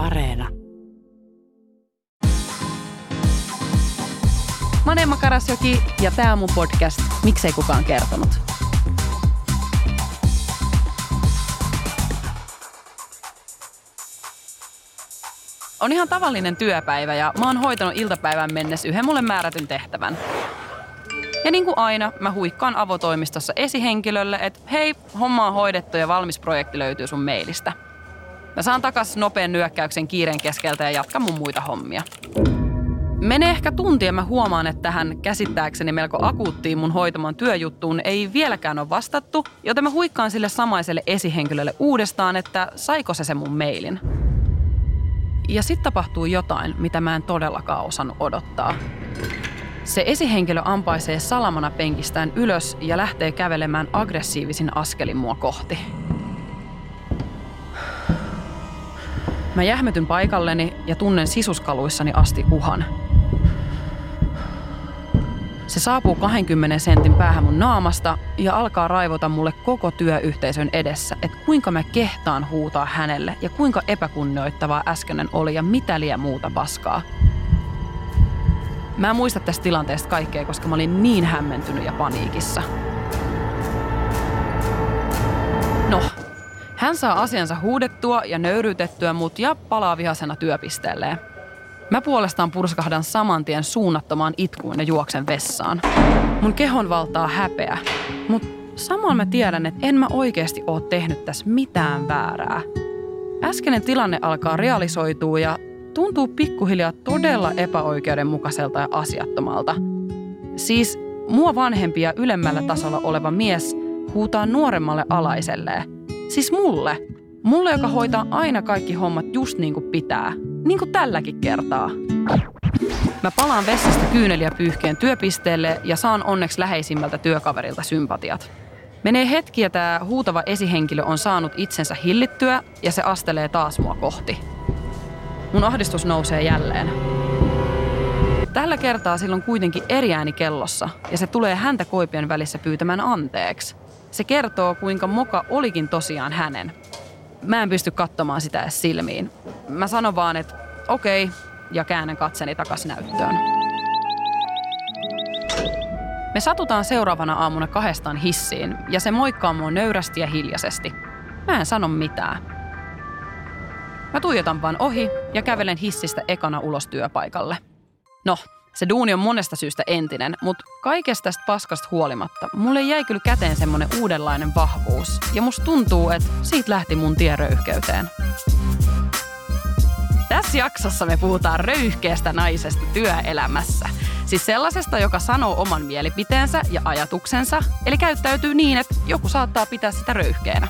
Areena. Mä oon Emma Karasjoki ja tää on mun podcast Miksei kukaan kertonut. On ihan tavallinen työpäivä ja mä oon hoitanut iltapäivän mennessä yhden mulle määrätyn tehtävän. Ja niin kuin aina, mä huikkaan avotoimistossa esihenkilölle, että hei, homma on hoidettu ja valmis projekti löytyy sun mailista. Mä saan takas nopean nyökkäyksen kiireen keskeltä ja jatkan mun muita hommia. Menee ehkä tunti ja mä huomaan, että tähän käsittääkseni melko akuuttiin mun hoitaman työjuttuun ei vieläkään ole vastattu, joten mä huikkaan sille samaiselle esihenkilölle uudestaan, että saiko se sen mun mailin. Ja sitten tapahtuu jotain, mitä mä en todellakaan osannut odottaa. Se esihenkilö ampaisee salamana penkistään ylös ja lähtee kävelemään aggressiivisin askelin mua kohti. Mä jähmetyn paikalleni ja tunnen sisuskaluissani asti uhan. Se saapuu 20 sentin päähän mun naamasta ja alkaa raivota mulle koko työyhteisön edessä, että kuinka mä kehtaan huutaa hänelle ja kuinka epäkunnioittavaa äskeinen oli ja mitä liian muuta paskaa. Mä en muista tästä tilanteesta kaikkea, koska mä olin niin hämmentynyt ja paniikissa. Hän saa asiansa huudettua ja nöyryytettyä mut ja palaa vihasena työpisteelleen. Mä puolestaan purskahdan saman tien suunnattomaan itkuun ja juoksen vessaan. Mun kehon valtaa häpeä, mutta samoin mä tiedän, että en mä oikeasti oo tehnyt tässä mitään väärää. Äskeinen tilanne alkaa realisoitua ja tuntuu pikkuhiljaa todella epäoikeudenmukaiselta ja asiattomalta. Siis mua vanhempi ja ylemmällä tasolla oleva mies huutaa nuoremmalle alaiselleen. Siis mulle. Mulle, joka hoitaa aina kaikki hommat just niin kuin pitää. Niin kuin tälläkin kertaa. Mä palaan vessasta kyyneliä pyyhkeen työpisteelle ja saan onneksi läheisimmältä työkaverilta sympatiat. Menee hetki ja tämä huutava esihenkilö on saanut itsensä hillittyä ja se astelee taas mua kohti. Mun ahdistus nousee jälleen. Tällä kertaa silloin kuitenkin eri ääni kellossa ja se tulee häntä koipien välissä pyytämään anteeksi. Se kertoo, kuinka moka olikin tosiaan hänen. Mä en pysty katsomaan sitä edes silmiin. Mä sanon vaan, että okei, okay, ja käännän katseni takas näyttöön. Me satutaan seuraavana aamuna kahdestaan hissiin ja se moikkaa mua nöyrästi ja hiljaisesti. Mä en sano mitään. Mä tuijotan vaan ohi ja kävelen hissistä ekana ulos työpaikalle. No, se duuni on monesta syystä entinen, mutta kaikesta tästä paskasta huolimatta mulle jäi kyllä käteen semmonen uudenlainen vahvuus. Ja musta tuntuu, että siitä lähti mun tie röyhkeyteen. Tässä jaksossa me puhutaan röyhkeästä naisesta työelämässä. Siis sellaisesta, joka sanoo oman mielipiteensä ja ajatuksensa, eli käyttäytyy niin, että joku saattaa pitää sitä röyhkeänä.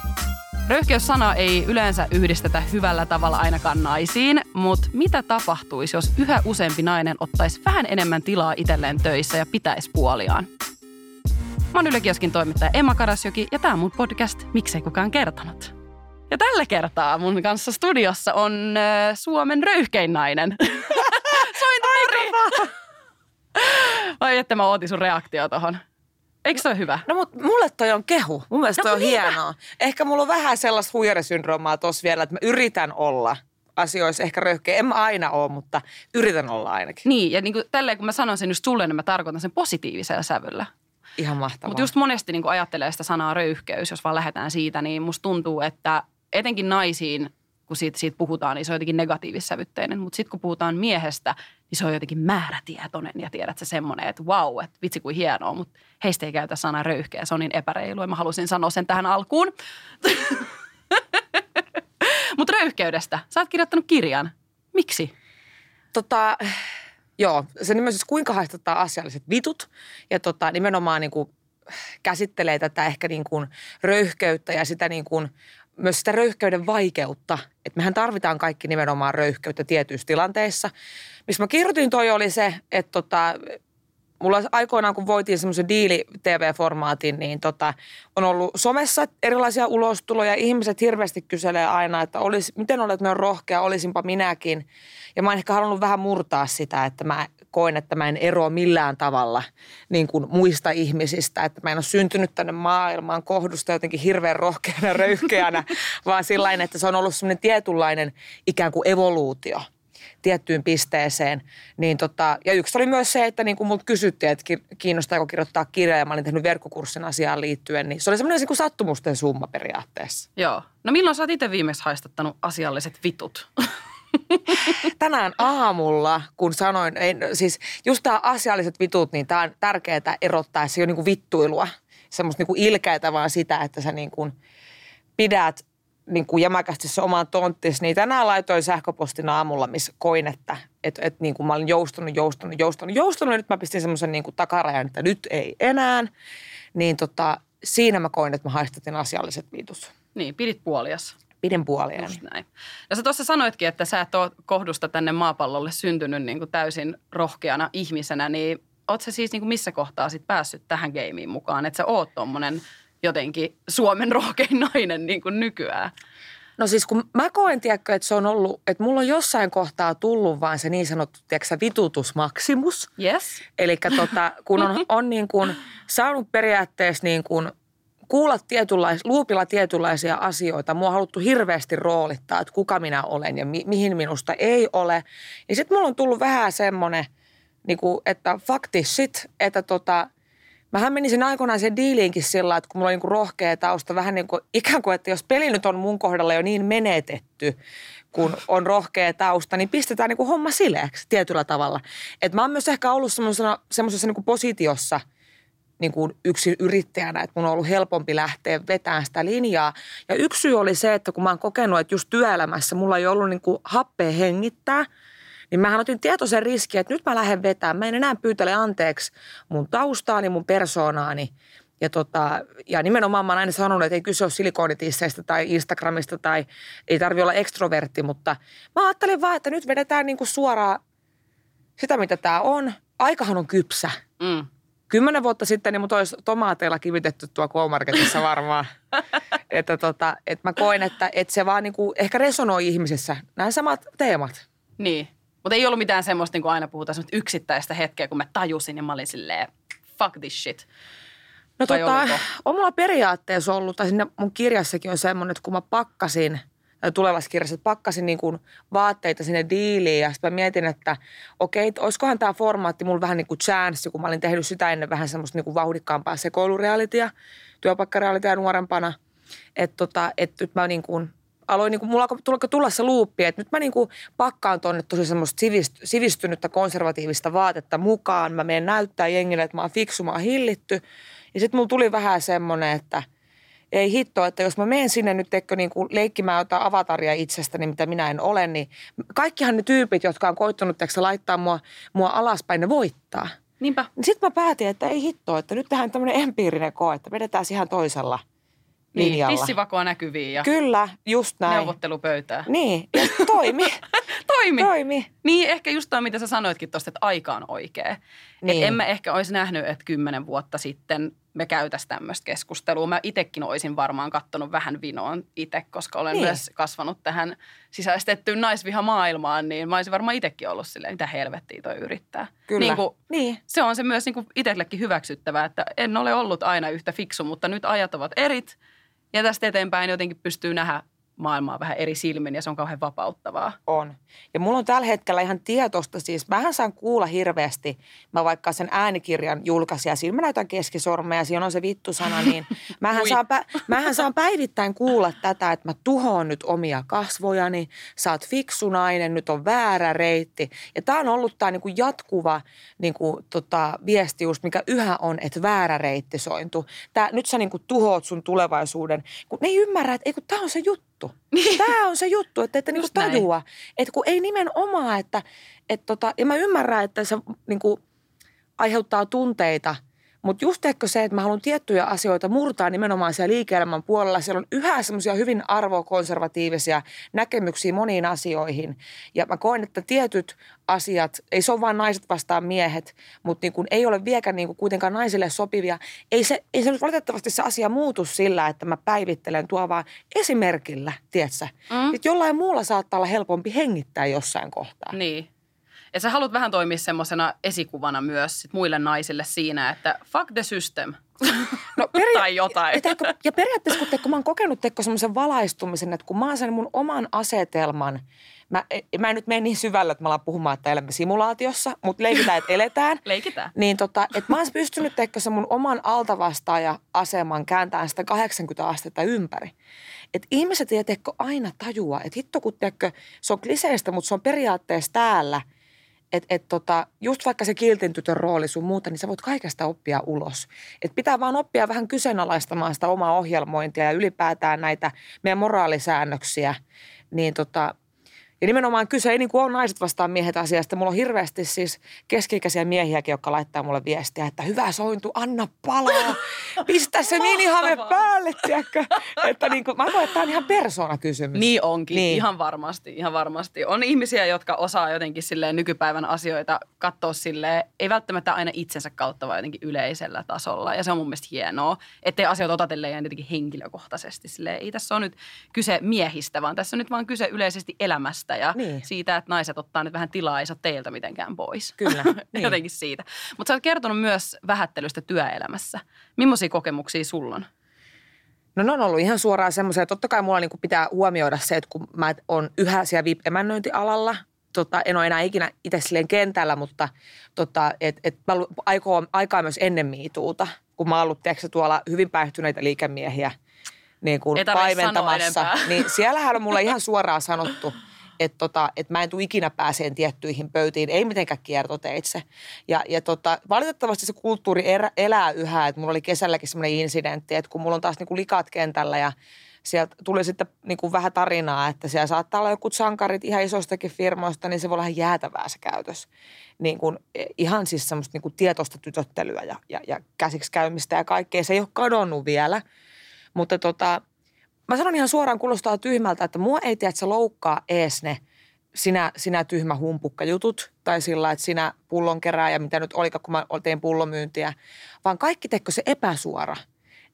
Röyhkeyssanaa ei yleensä yhdistetä hyvällä tavalla ainakaan naisiin, mutta mitä tapahtuisi, jos yhä useampi nainen ottaisi vähän enemmän tilaa itselleen töissä ja pitäisi puoliaan? Mä oon Yle Kioskin toimittaja Emma Karasjoki ja tämä on mun podcast Miksei kukaan kertonut. Ja tällä kertaa mun kanssa studiossa on äh, Suomen röyhkein nainen. Soin! Vai että mä ootin sun reaktio tohon. Eikö se ole hyvä? No mutta mulle toi on kehu. Mun mielestä No toi on niin hienoa. Ehkä mulla on vähän sellaista huijarisyndroomaa tossa vielä, että mä yritän olla asioissa ehkä röyhkeä. En mä aina ole, mutta yritän olla ainakin. Niin, ja niin kuin, tälleen kun mä sanon sen just sulle, niin mä tarkoitan sen positiivisella sävyllä. Ihan mahtavaa. Mutta just monesti niin ajattelee sitä sanaa röyhkeys, jos vaan lähdetään siitä, niin musta tuntuu, että etenkin naisiin, kun siitä, siitä puhutaan, niin se on jotenkin negatiivissävytteinen. Mutta sitten kun puhutaan miehestä, niin se on jotenkin määrätietoinen ja tiedät se semmoinen, että vau, että vitsi kuin hienoa, mutta heistä ei käytä sanaa röyhkeä. Se on niin epäreilu ja mä halusin sanoa sen tähän alkuun. mutta röyhkeydestä. Sä oot kirjoittanut kirjan. Miksi? Tota, joo, se nimenomaan kuinka haistattaa asialliset vitut ja tota, nimenomaan niin kuin käsittelee tätä ehkä niin kuin röyhkeyttä ja sitä niin kuin, myös sitä röyhkeyden vaikeutta. Että mehän tarvitaan kaikki nimenomaan röyhkeyttä tietyissä tilanteissa. Missä mä kirjoitin toi oli se, että tota, mulla aikoinaan, kun voitiin semmoisen diili-TV-formaatin, niin tota, on ollut somessa erilaisia ulostuloja. Ihmiset hirveästi kyselee aina, että olis, miten olet noin rohkea, olisinpa minäkin. Ja mä oon ehkä halunnut vähän murtaa sitä, että mä koen, että mä en eroa millään tavalla niin kuin muista ihmisistä. Että mä en ole syntynyt tänne maailmaan kohdusta jotenkin hirveän rohkeana, röyhkeänä, vaan sillä että se on ollut semmoinen tietynlainen ikään kuin evoluutio – tiettyyn pisteeseen. Niin tota, ja yksi oli myös se, että niin kuin multa kysyttiin, että kiinnostaako kirjoittaa kirjaa ja mä olin tehnyt verkkokurssin asiaan liittyen, niin se oli semmoinen niin sattumusten summa periaatteessa. Joo. No milloin sä oot itse viimeksi haistattanut asialliset vitut? Tänään aamulla, kun sanoin, ei, siis just tämä asialliset vitut, niin tämä on tärkeää erottaa, se ei ole niin kuin vittuilua, semmoista niin ilkeätä, vaan sitä, että sä niin kuin pidät niin kuin jämäkästi se omaan tonttis, niin tänään laitoin sähköpostin aamulla, missä koin, että et, et, niin kuin mä olin joustunut, joustunut, joustunut, joustunut, ja nyt mä pistin semmoisen niin takarajan, että nyt ei enää. Niin tota, siinä mä koin, että mä haistatin asialliset viitus. Niin, pidit puolias. Pidin puoliani. Just näin. Ja sä tuossa sanoitkin, että sä et ole kohdusta tänne maapallolle syntynyt niin kuin täysin rohkeana ihmisenä, niin oot sä siis niin kuin missä kohtaa sit päässyt tähän gameiin mukaan, että sä oot tommonen jotenkin Suomen rohkein nainen niin kuin nykyään? No siis kun mä koen, tiedätkö, että se on ollut, että mulla on jossain kohtaa tullut vaan se niin sanottu, tiedätkö, vitutusmaksimus. Yes. Eli tota, kun on, on niin kuin saanut periaatteessa niin kuin kuulla tietynlais, luupilla tietynlaisia asioita. Mua on haluttu hirveästi roolittaa, että kuka minä olen ja mi, mihin minusta ei ole. Ja sitten mulla on tullut vähän semmoinen, niin kuin, että fakti shit, että tota – Mähän menisin aikoinaan sen diiliinkin sillä, että kun mulla on niin kuin rohkea tausta, vähän niin kuin ikään kuin, että jos peli nyt on mun kohdalla jo niin menetetty, kun on rohkea tausta, niin pistetään niin kuin homma sileäksi tietyllä tavalla. Et mä oon myös ehkä ollut semmoisessa niin positiossa niin kuin yksin yrittäjänä, että mun on ollut helpompi lähteä vetämään sitä linjaa. Ja yksi syy oli se, että kun mä oon kokenut, että just työelämässä mulla ei ollut niin kuin happea hengittää – niin mähän otin tietoisen riskin, että nyt mä lähden vetämään. Mä en enää pyytele anteeksi mun taustaani, mun persoonaani. Ja, tota, ja nimenomaan mä oon aina sanonut, että ei kyse ole silikoonitisseistä tai Instagramista tai ei tarvi olla ekstrovertti, mutta mä ajattelin vaan, että nyt vedetään niinku suoraan sitä, mitä tämä on. Aikahan on kypsä. Mm. Kymmenen vuotta sitten niin mut olisi tomaateilla kivitetty tuo K-Marketissa varmaan. että tota, että mä koen, että, että se vaan niinku ehkä resonoi ihmisessä. Nämä samat teemat. Niin. Mutta ei ollut mitään semmoista, niin kuin aina puhutaan, semmoista yksittäistä hetkeä, kun mä tajusin ja mä olin silleen, fuck this shit. No Vai tota, on mulla periaatteessa ollut, tai sinne mun kirjassakin on semmoinen, että kun mä pakkasin, tai tulevassa kirjassa, että pakkasin niin kuin vaatteita sinne diiliin ja sitten mä mietin, että okei, että olisikohan tämä formaatti mulla vähän niin kuin chance, kun mä olin tehnyt sitä ennen vähän semmoista niin kuin vauhdikkaampaa sekoilurealitia, työpaikkarealitia nuorempana. Että tota, että nyt mä niin kuin aloin, niin kuin, mulla alkoi tulla se luuppi, että nyt mä niin kuin pakkaan tuonne tosi semmoista sivistynyttä konservatiivista vaatetta mukaan. Mä menen näyttää jengille, että mä oon fiksu, mä oon hillitty. Ja sitten mulla tuli vähän semmoinen, että ei hitto, että jos mä menen sinne nyt tekkö niin kuin leikkimään jotain avataria itsestäni, mitä minä en ole, niin kaikkihan ne tyypit, jotka on koittanut teksä, laittaa mua, mua alaspäin, ne voittaa. Niinpä. Sitten mä päätin, että ei hitto, että nyt tehdään tämmöinen empiirinen koe, että vedetään ihan toisella – niin, linjalla. tissivakoa näkyviin ja Kyllä, just näin. neuvottelupöytää. Niin, ja toimi. toimi. Toimi. Niin, ehkä just toi, mitä sä sanoitkin tuosta, että aika on oikea. Niin. Et en mä ehkä olisi nähnyt, että kymmenen vuotta sitten me käytäisiin tämmöistä keskustelua. Mä itsekin olisin varmaan kattonut vähän vinoon itse, koska olen niin. myös kasvanut tähän sisäistettyyn naisvihamaailmaan, niin mä olisin varmaan itsekin ollut silleen, mitä helvettiä toi yrittää. Kyllä. Niin kuin, niin. Se on se myös niin itsellekin hyväksyttävää, että en ole ollut aina yhtä fiksu, mutta nyt ajat ovat erit – ja tästä eteenpäin jotenkin pystyy nähdä maailmaa vähän eri silmin ja se on kauhean vapauttavaa. On. Ja mulla on tällä hetkellä ihan tietosta siis, mähän saan kuulla hirveästi, mä vaikka sen äänikirjan julkaisin ja siinä mä näytän keskisormeja ja siinä on se vittu-sana, niin mähän, saan, mähän saan päivittäin kuulla tätä, että mä tuhoon nyt omia kasvojani, sä oot fiksu nainen, nyt on väärä reitti. Ja tää on ollut tää niinku jatkuva niinku, tota, viesti just, mikä yhä on, että väärä reitti sointu. Tää, nyt sä niinku tuhoat sun tulevaisuuden, kun ne ei ymmärrä, että ei kun tää on se juttu juttu. Niin. Tämä on se juttu, että ette niinku tajua. Näin. Että kun ei nimenomaan, että et tota, ja mä ymmärrän, että se niinku aiheuttaa tunteita Mutta just ehkä se, että mä haluan tiettyjä asioita murtaa nimenomaan siellä liike-elämän puolella. Siellä on yhä semmoisia hyvin arvokonservatiivisia näkemyksiä moniin asioihin. Ja mä koen, että tietyt asiat, ei se ole vain naiset vastaan miehet, mutta niin kun ei ole vieläkään niin kuitenkaan naisille sopivia. Ei se, ei se nyt valitettavasti se asia muutu sillä, että mä päivittelen tuo vaan esimerkillä, tiedätkö? Mm. Että jollain muulla saattaa olla helpompi hengittää jossain kohtaa. Niin. Ja sä haluat vähän toimia semmoisena esikuvana myös sit muille naisille siinä, että fuck the system. No, peria- tai jotain. Ja, teikö, ja periaatteessa, kun, teikö, mä oon kokenut teikö semmoisen valaistumisen, että kun mä oon sen mun oman asetelman, mä, mä en nyt mene niin syvällä, että mä alan puhumaan, että elämme simulaatiossa, mutta leikitään, että eletään. leikitään. Niin tota, että mä oon pystynyt teikö se mun oman altavastaaja-aseman kääntämään sitä 80 astetta ympäri. Että ihmiset ei teekö aina tajua, että hitto kun teekö, se on kliseistä, mutta se on periaatteessa täällä – että et tota, just vaikka se kiltin tytön rooli sun muuta, niin sä voit kaikesta oppia ulos. Et pitää vaan oppia vähän kyseenalaistamaan sitä omaa ohjelmointia ja ylipäätään näitä meidän moraalisäännöksiä. Niin tota, ja nimenomaan kyse ei niin kuin ole naiset vastaan miehet asiasta. Mulla on hirveästi siis keski-ikäisiä miehiäkin, jotka laittaa mulle viestiä, että hyvä sointu, anna palaa. Pistä se minihame päälle, tiedätkö? Että niin kuin, mä koen, että tämä on ihan persoonakysymys. Niin onkin, niin. ihan varmasti, ihan varmasti. On ihmisiä, jotka osaa jotenkin silleen nykypäivän asioita katsoa silleen, ei välttämättä aina itsensä kautta, vaan jotenkin yleisellä tasolla. Ja se on mun mielestä hienoa, ettei asioita ota jotenkin henkilökohtaisesti. Silleen, ei tässä ole nyt kyse miehistä, vaan tässä on nyt vaan kyse yleisesti elämästä naisista ja niin. siitä, että naiset ottaa nyt vähän tilaa, ei saa teiltä mitenkään pois. Kyllä. Niin. Jotenkin siitä. Mutta sä oot kertonut myös vähättelystä työelämässä. Millaisia kokemuksia sulla on? No ne on ollut ihan suoraan semmoisia, totta kai mulla niinku pitää huomioida se, että kun mä oon yhä siellä VIP-emännöintialalla, tota, en ole enää ikinä itse silleen kentällä, mutta tota, et, et mä aikoo, aikaa myös ennen miituuta, kun mä oon ollut tiedätkö, tuolla hyvin päihtyneitä liikemiehiä niin kuin paimentamassa. Niin siellähän on mulle ihan suoraan sanottu, että tota, et mä en tule ikinä pääseen tiettyihin pöytiin, ei mitenkään kiertoteitse. Ja, ja tota, valitettavasti se kulttuuri elää yhä, että mulla oli kesälläkin semmoinen incidentti, että kun mulla on taas niinku likat kentällä ja sieltä tuli sitten niin kuin vähän tarinaa, että siellä saattaa olla joku sankarit ihan isostakin firmoista, niin se voi olla ihan jäätävää se käytös. Niin kuin, e, ihan siis semmoista niin kuin tietoista tytöttelyä ja, ja, ja käsiksi käymistä ja kaikkea. Se ei ole kadonnut vielä, mutta tota, Mä sanon ihan suoraan, kuulostaa tyhmältä, että mua ei tiedä, että se loukkaa ees ne sinä, sinä tyhmä humpukka jutut tai sillä, että sinä pullonkerääjä, mitä nyt oli, kun mä tein pullomyyntiä, vaan kaikki teko se epäsuora.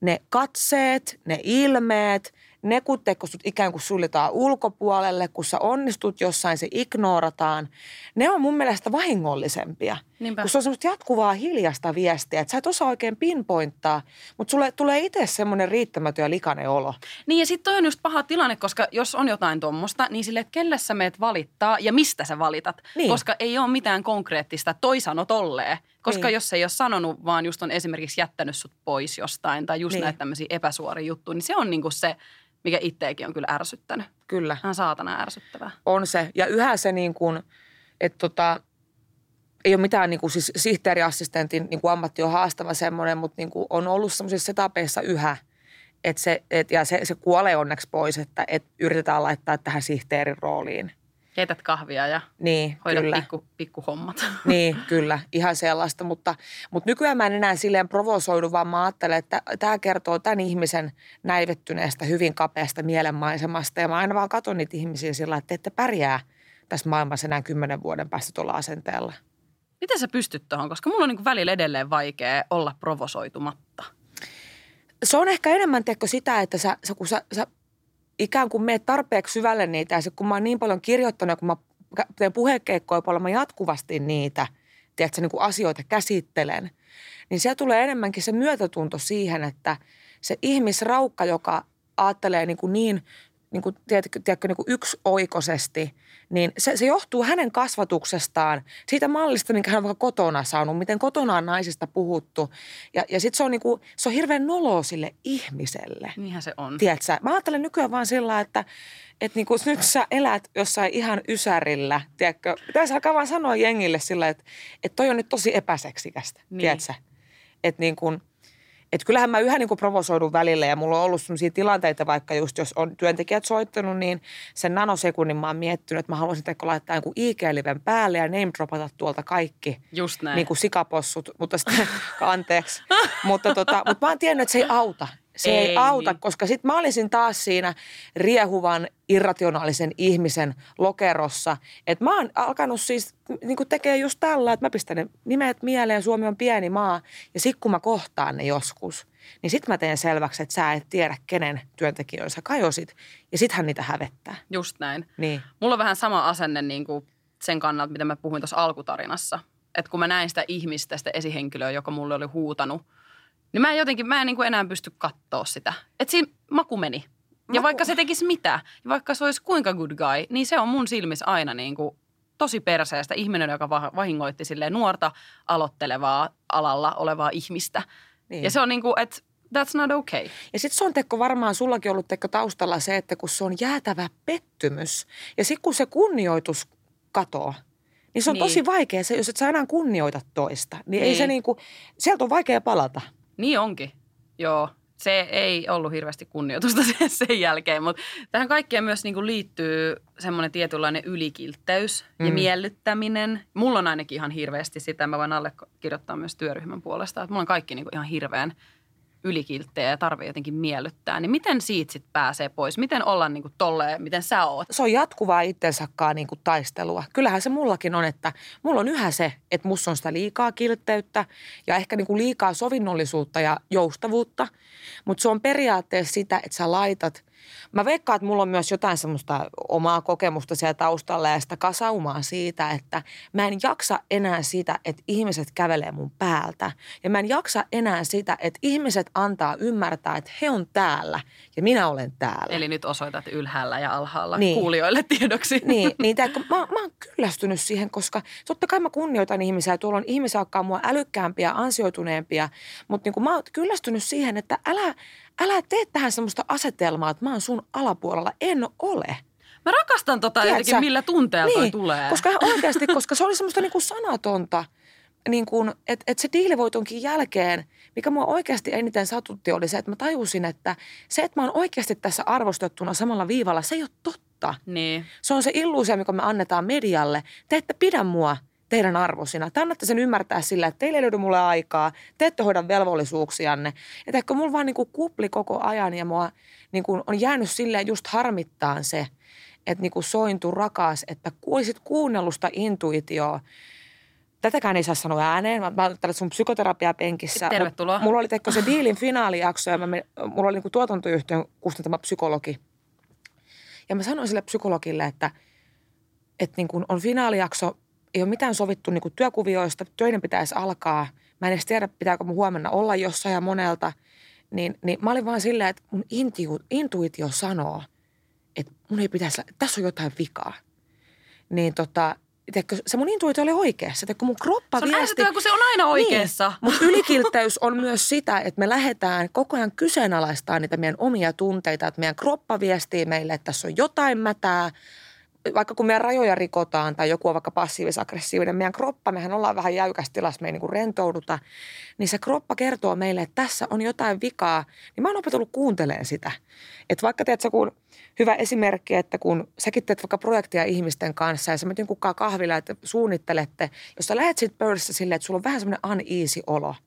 Ne katseet, ne ilmeet, ne kun sut ikään kuin suljetaan ulkopuolelle, kun sä onnistut jossain, se ignorataan. Ne on mun mielestä vahingollisempia. Niinpä. Kun se on semmoista jatkuvaa hiljasta viestiä, että sä et osaa oikein pinpointtaa, mutta sulle tulee itse semmoinen riittämätön ja likainen olo. Niin ja sitten on just paha tilanne, koska jos on jotain tuommoista, niin sille, että kelle sä meet valittaa ja mistä sä valitat. Niin. Koska ei ole mitään konkreettista, toi sano tolleen. Koska niin. jos ei ole sanonut, vaan just on esimerkiksi jättänyt sut pois jostain tai just niin. näitä tämmöisiä epäsuoria juttuja, niin se on niinku se, mikä itteekin on kyllä ärsyttänyt. Kyllä. Ihan saatana ärsyttävää. On se. Ja yhä se niin kuin, että tota, ei ole mitään niin kuin siis sihteeriassistentin niin kuin ammatti on haastava semmoinen, mutta niin kuin on ollut semmoisissa setapeissa yhä. että se, et, ja se, se kuolee onneksi pois, että et yritetään laittaa tähän sihteerin rooliin – keität kahvia ja niin, hoidat kyllä. pikku, pikkuhommat. Niin, kyllä, ihan sellaista. Mutta, mutta nykyään mä en enää silleen provosoidu, vaan mä ajattelen, että tämä kertoo tämän ihmisen näivettyneestä, hyvin kapeasta mielenmaisemasta. Ja mä aina vaan katson niitä ihmisiä sillä, että ette pärjää tässä maailmassa enää kymmenen vuoden päästä tuolla asenteella. Miten sä pystyt tuohon? Koska mulla on niin välillä edelleen vaikea olla provosoitumatta. Se on ehkä enemmän teko sitä, että sä, sä, kun sä, sä ikään kuin meet tarpeeksi syvälle niitä. Ja se, kun mä oon niin paljon kirjoittanut kun mä teen puhekeikkoja paljon, mä jatkuvasti niitä, tiedätkö, niin kuin asioita käsittelen, niin siellä tulee enemmänkin se myötätunto siihen, että se ihmisraukka, joka ajattelee niin, kuin niin niin kuin, tiedätkö, tiedätkö, niin kuin yksioikoisesti, niin se, se johtuu hänen kasvatuksestaan, siitä mallista, minkä hän on vaikka kotona saanut, miten kotona on naisista puhuttu. Ja, ja sitten se on, niin kuin, se on hirveän nolo sille ihmiselle. Niinhän se on. Tiedätkö? Mä ajattelen nykyään vaan sillä, että että niin kuin, nyt sä elät jossain ihan ysärillä, tiedätkö? Pitäisi alkaa vaan sanoa jengille sillä, että, että toi on nyt tosi epäseksikästä, niin. tiedätkö? Että niin kuin, Et kyllähän mä yhä niin kuin provosoidun välillä ja mulla on ollut sellaisia tilanteita, vaikka just jos on työntekijät soittanut, niin sen nanosekunnin mä oon miettinyt, että mä haluaisin teikö laittaa joku IG-liven päälle ja name dropata tuolta kaikki. Just näin. Niin kuin sikapossut, mutta sitten, anteeksi. mutta, tota, mutta mä oon tiennyt, että se ei auta. Se ei, ei auta, niin. koska sitten mä olisin taas siinä riehuvan, irrationaalisen ihmisen lokerossa. Että mä oon alkanut siis niin tekee just tällä, että mä pistän ne nimet mieleen, Suomi on pieni maa. Ja sitten kun mä kohtaan ne joskus, niin sitten mä teen selväksi, että sä et tiedä, kenen työntekijöön sä kajosit. Ja sittenhän niitä hävettää. Just näin. Niin. Mulla on vähän sama asenne niin kuin sen kannalta, mitä mä puhuin tuossa alkutarinassa. Että kun mä näin sitä ihmistä, sitä esihenkilöä, joka mulle oli huutanut – niin mä en jotenkin, mä en niin kuin enää pysty katsoa sitä. Että siinä maku meni. Maku. Ja vaikka se tekisi mitä, ja vaikka se olisi kuinka good guy, niin se on mun silmissä aina niin kuin tosi perseestä ihminen, joka vahingoitti silleen nuorta aloittelevaa alalla olevaa ihmistä. Niin. Ja se on niin kuin, että that's not okay. Ja sitten se on Tekko varmaan sullakin ollut Tekko taustalla se, että kun se on jäätävä pettymys ja sitten kun se kunnioitus katoaa, niin se on niin. tosi vaikea se, jos et sä enää kunnioita toista. Niin, niin. ei se niin. niinku, sieltä on vaikea palata. Niin onkin, joo. Se ei ollut hirveästi kunnioitusta sen jälkeen, mutta tähän kaikkeen myös niin kuin liittyy semmoinen tietynlainen ylikiltteys mm. ja miellyttäminen. Mulla on ainakin ihan hirveästi sitä, mä voin allekirjoittaa myös työryhmän puolesta, että mulla on kaikki niin kuin ihan hirveän ylikilttejä ja tarvii jotenkin miellyttää, niin miten siitä sitten pääsee pois? Miten olla niin kuin tolleen, miten sä oot? Se on jatkuvaa itsensakkaan niin kuin taistelua. Kyllähän se mullakin on, että mulla on yhä se, että musta on sitä liikaa kiltteyttä ja ehkä niin kuin liikaa sovinnollisuutta ja joustavuutta. Mutta se on periaatteessa sitä, että sä laitat Mä veikkaan, että mulla on myös jotain semmoista omaa kokemusta siellä taustalla ja sitä kasaumaa siitä, että mä en jaksa enää sitä, että ihmiset kävelee mun päältä. Ja mä en jaksa enää sitä, että ihmiset antaa ymmärtää, että he on täällä ja minä olen täällä. Eli nyt osoitat ylhäällä ja alhaalla niin. kuulijoille tiedoksi. Niin, niin tää, mä, mä oon kyllästynyt siihen, koska totta kai mä kunnioitan ihmisiä. Tuolla on ihmisiä, jotka on mua älykkäämpiä, ansioituneempia, mutta niin mä oon kyllästynyt siihen, että älä – älä tee tähän semmoista asetelmaa, että mä oon sun alapuolella. En ole. Mä rakastan tota Tiedätkö? jotenkin, millä tunteella niin, toi tulee. Koska oikeasti, koska se oli semmoista niinku sanatonta, niin kuin, että, että se diilivoitonkin jälkeen, mikä mua oikeasti eniten satutti, oli se, että mä tajusin, että se, että mä oon oikeasti tässä arvostettuna samalla viivalla, se ei ole totta. Niin. Se on se illuusio, mikä me annetaan medialle. Te ette pidä mua teidän arvosina. Te annatte sen ymmärtää sillä, että teille ei löydy mulle aikaa, te ette hoida velvollisuuksianne. Että ehkä mulla vaan niin kuin kupli koko ajan ja mua niin kuin on jäänyt silleen just harmittaan se, että niin kuin sointu rakas, että kuulisit kuunnellusta intuitioa. Tätäkään ei saa sanoa ääneen. Mä, mä olen sun psykoterapiapenkissä. Tervetuloa. Mulla oli teko se diilin finaalijakso ja mä, mulla oli niin kuin tuotantoyhtiön kustantama psykologi. Ja mä sanoin sille psykologille, että, että niin kuin on finaalijakso, ei ole mitään sovittu niin kuin työkuvioista, töiden pitäisi alkaa. Mä en edes tiedä, pitääkö mun huomenna olla jossain ja monelta. Niin, niin mä olin vaan silleen, että mun intu, intuitio sanoo, että mun ei pitäisi, tässä on jotain vikaa. Niin tota, Tiedätkö, se mun intuitio oli oikeassa. Tiedätkö, mun kroppa se on viesti... kun se on aina oikeassa. Niin, mutta ylikiltteys on myös sitä, että me lähdetään koko ajan kyseenalaistamaan niitä meidän omia tunteita. Että meidän kroppa viestii meille, että tässä on jotain mätää vaikka kun meidän rajoja rikotaan tai joku on vaikka passiivis-aggressiivinen, meidän kroppa, mehän ollaan vähän jäykässä tilassa, me ei niin rentouduta, niin se kroppa kertoo meille, että tässä on jotain vikaa, niin mä oon opetellut kuuntelemaan sitä. Että vaikka sä kun hyvä esimerkki, että kun säkin teet vaikka projektia ihmisten kanssa ja sä menet kukaan kahvilla, että suunnittelette, jos sä lähet siitä pöydässä silleen, että sulla on vähän semmoinen uneasy olo –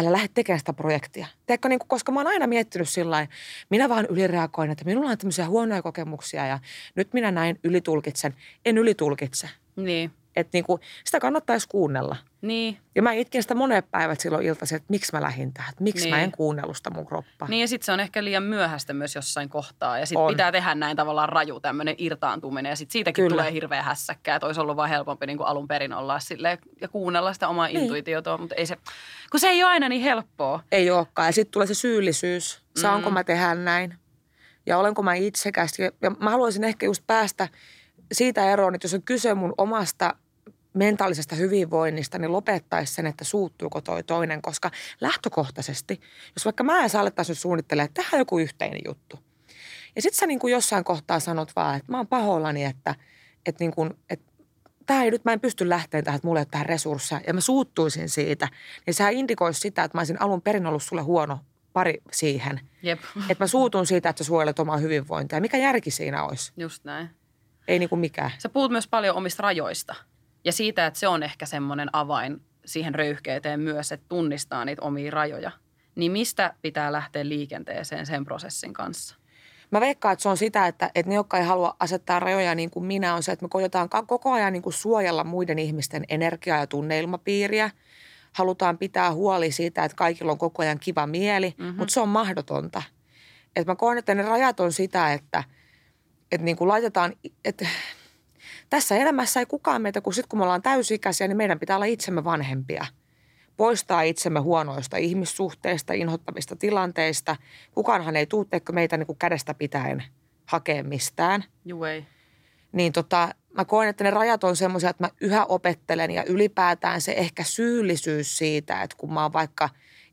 älä lähde tekemään sitä projektia. Teekö, niin kuin, koska mä oon aina miettinyt sillä minä vaan ylireagoin, että minulla on tämmöisiä huonoja kokemuksia ja nyt minä näin ylitulkitsen. En ylitulkitse. Niin. Että niin kuin, sitä kannattaisi kuunnella. Niin. Ja mä itkin sitä monet päivät silloin iltaisin, että miksi mä lähdin tähän, että miksi niin. mä en kuunnellut sitä mun kroppaa. Niin ja sitten se on ehkä liian myöhäistä myös jossain kohtaa. Ja sitten pitää tehdä näin tavallaan raju tämmöinen irtaantuminen. Ja sitten siitäkin Kyllä. tulee hirveä hässäkkää. Että olisi ollut vaan helpompi niin kuin alun perin olla sille ja kuunnella sitä omaa niin. intuitiota. Mutta ei se, kun se ei ole aina niin helppoa. Ei olekaan. Ja sitten tulee se syyllisyys. Saanko mm. mä tehdä näin? Ja olenko mä itsekästi? Ja mä haluaisin ehkä just päästä siitä eroon, että jos on kyse mun omasta mentaalisesta hyvinvoinnista, niin lopettaisi sen, että suuttuuko toi toinen, koska lähtökohtaisesti, jos vaikka mä ja sä alettaisiin suunnittelemaan, että tähän on joku yhteinen juttu. Ja sitten sä niin kuin jossain kohtaa sanot vaan, että mä oon pahoillani, että, että, niin kuin, että tämä ei nyt, mä en pysty lähteen tähän, että mulle ei ole tähän resursseja. Ja mä suuttuisin siitä. Niin sehän indikoisi sitä, että mä olisin alun perin ollut sulle huono pari siihen. Jep. Että mä suutun siitä, että sä suojelet omaa hyvinvointia. Mikä järki siinä olisi? Just näin. Ei niin kuin mikään. Sä puhut myös paljon omista rajoista ja siitä, että se on ehkä semmoinen avain siihen röyhkeyteen myös, että tunnistaa niitä omia rajoja. Niin mistä pitää lähteä liikenteeseen sen prosessin kanssa? Mä veikkaan, että se on sitä, että, että ne, jotka ei halua asettaa rajoja niin kuin minä, on se, että me koitetaan koko ajan niin kuin suojella muiden ihmisten energiaa ja tunneilmapiiriä. Halutaan pitää huoli siitä, että kaikilla on koko ajan kiva mieli, mm-hmm. mutta se on mahdotonta. Että mä koen, että ne rajat on sitä, että, että niin kuin laitetaan, että tässä elämässä ei kukaan meitä, kun sitten kun me ollaan täysikäisiä, niin meidän pitää olla itsemme vanhempia. Poistaa itsemme huonoista ihmissuhteista, inhottavista tilanteista. Kukaanhan ei tuutteekö meitä niin kuin kädestä pitäen hakea mistään. Juu ei. Niin tota, mä koen, että ne rajat on semmoisia, että mä yhä opettelen ja ylipäätään se ehkä syyllisyys siitä, että kun mä oon vaikka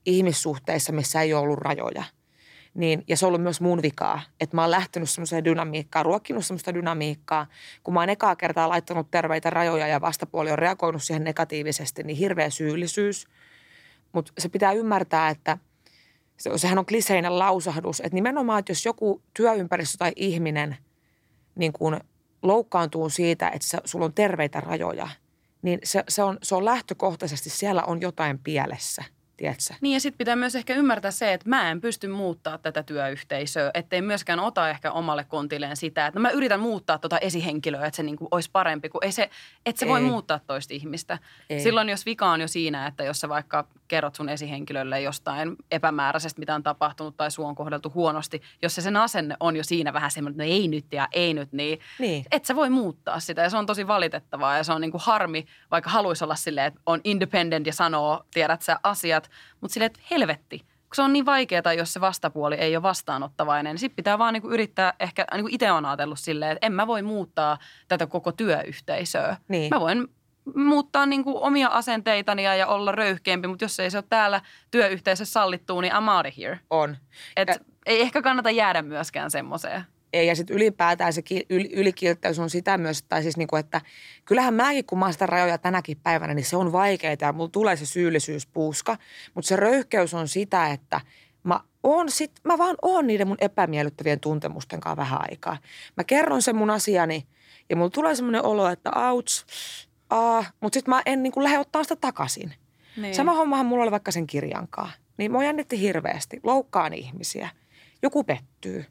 ihmissuhteissa, missä ei ole ollut rajoja – niin, ja se on ollut myös mun vikaa, että mä oon lähtenyt semmoiseen dynamiikkaan, ruokkinut semmoista dynamiikkaa. Kun mä oon ekaa kertaa laittanut terveitä rajoja ja vastapuoli on reagoinut siihen negatiivisesti, niin hirveä syyllisyys. Mutta se pitää ymmärtää, että se, sehän on kliseinen lausahdus, että nimenomaan, että jos joku työympäristö tai ihminen niin kun loukkaantuu siitä, että sulla on terveitä rajoja, niin se, se, on, se on lähtökohtaisesti, siellä on jotain pielessä – tiedätkö? Niin ja sitten pitää myös ehkä ymmärtää se, että mä en pysty muuttaa tätä työyhteisöä, ettei myöskään ota ehkä omalle kontilleen sitä, että no mä yritän muuttaa tuota esihenkilöä, että se niinku olisi parempi, kun ei se, että se ei. voi muuttaa toista ihmistä. Ei. Silloin jos vika on jo siinä, että jos sä vaikka kerrot sun esihenkilölle jostain epämääräisestä, mitä on tapahtunut tai sua on kohdeltu huonosti, jos se sen asenne on jo siinä vähän semmoinen, että no ei nyt ja ei nyt, niin, niin. et sä voi muuttaa sitä ja se on tosi valitettavaa ja se on niinku harmi, vaikka haluaisi olla silleen, että on independent ja sanoo, tiedät sä asiat, mutta silleen, että helvetti, kun se on niin vaikeaa, jos se vastapuoli ei ole vastaanottavainen, niin sitten pitää vaan niinku yrittää, ehkä niinku itse on ajatellut silleen, että en mä voi muuttaa tätä koko työyhteisöä. Niin. Mä voin muuttaa niin kuin omia asenteitani ja olla röyhkeämpi, mutta jos ei se ole täällä työyhteisössä sallittua, niin I'm out of here. On. Et ja... Ei ehkä kannata jäädä myöskään semmoiseen ei. Ja sitten ylipäätään se yl, ylikilttäys on sitä myös, tai siis niinku, että kyllähän mäkin, kun mä sitä rajoja tänäkin päivänä, niin se on vaikeaa ja mulla tulee se syyllisyyspuuska. Mutta se röyhkeys on sitä, että mä on sit, mä vaan oon niiden mun epämiellyttävien tuntemusten kanssa vähän aikaa. Mä kerron sen mun asiani ja mulla tulee semmoinen olo, että ouch, ah, mutta sitten mä en niin lähde ottaa sitä takaisin. Niin. Sama hommahan mulla oli vaikka sen kirjankaan. Niin mua jännitti hirveästi. Loukkaan ihmisiä. Joku pettyy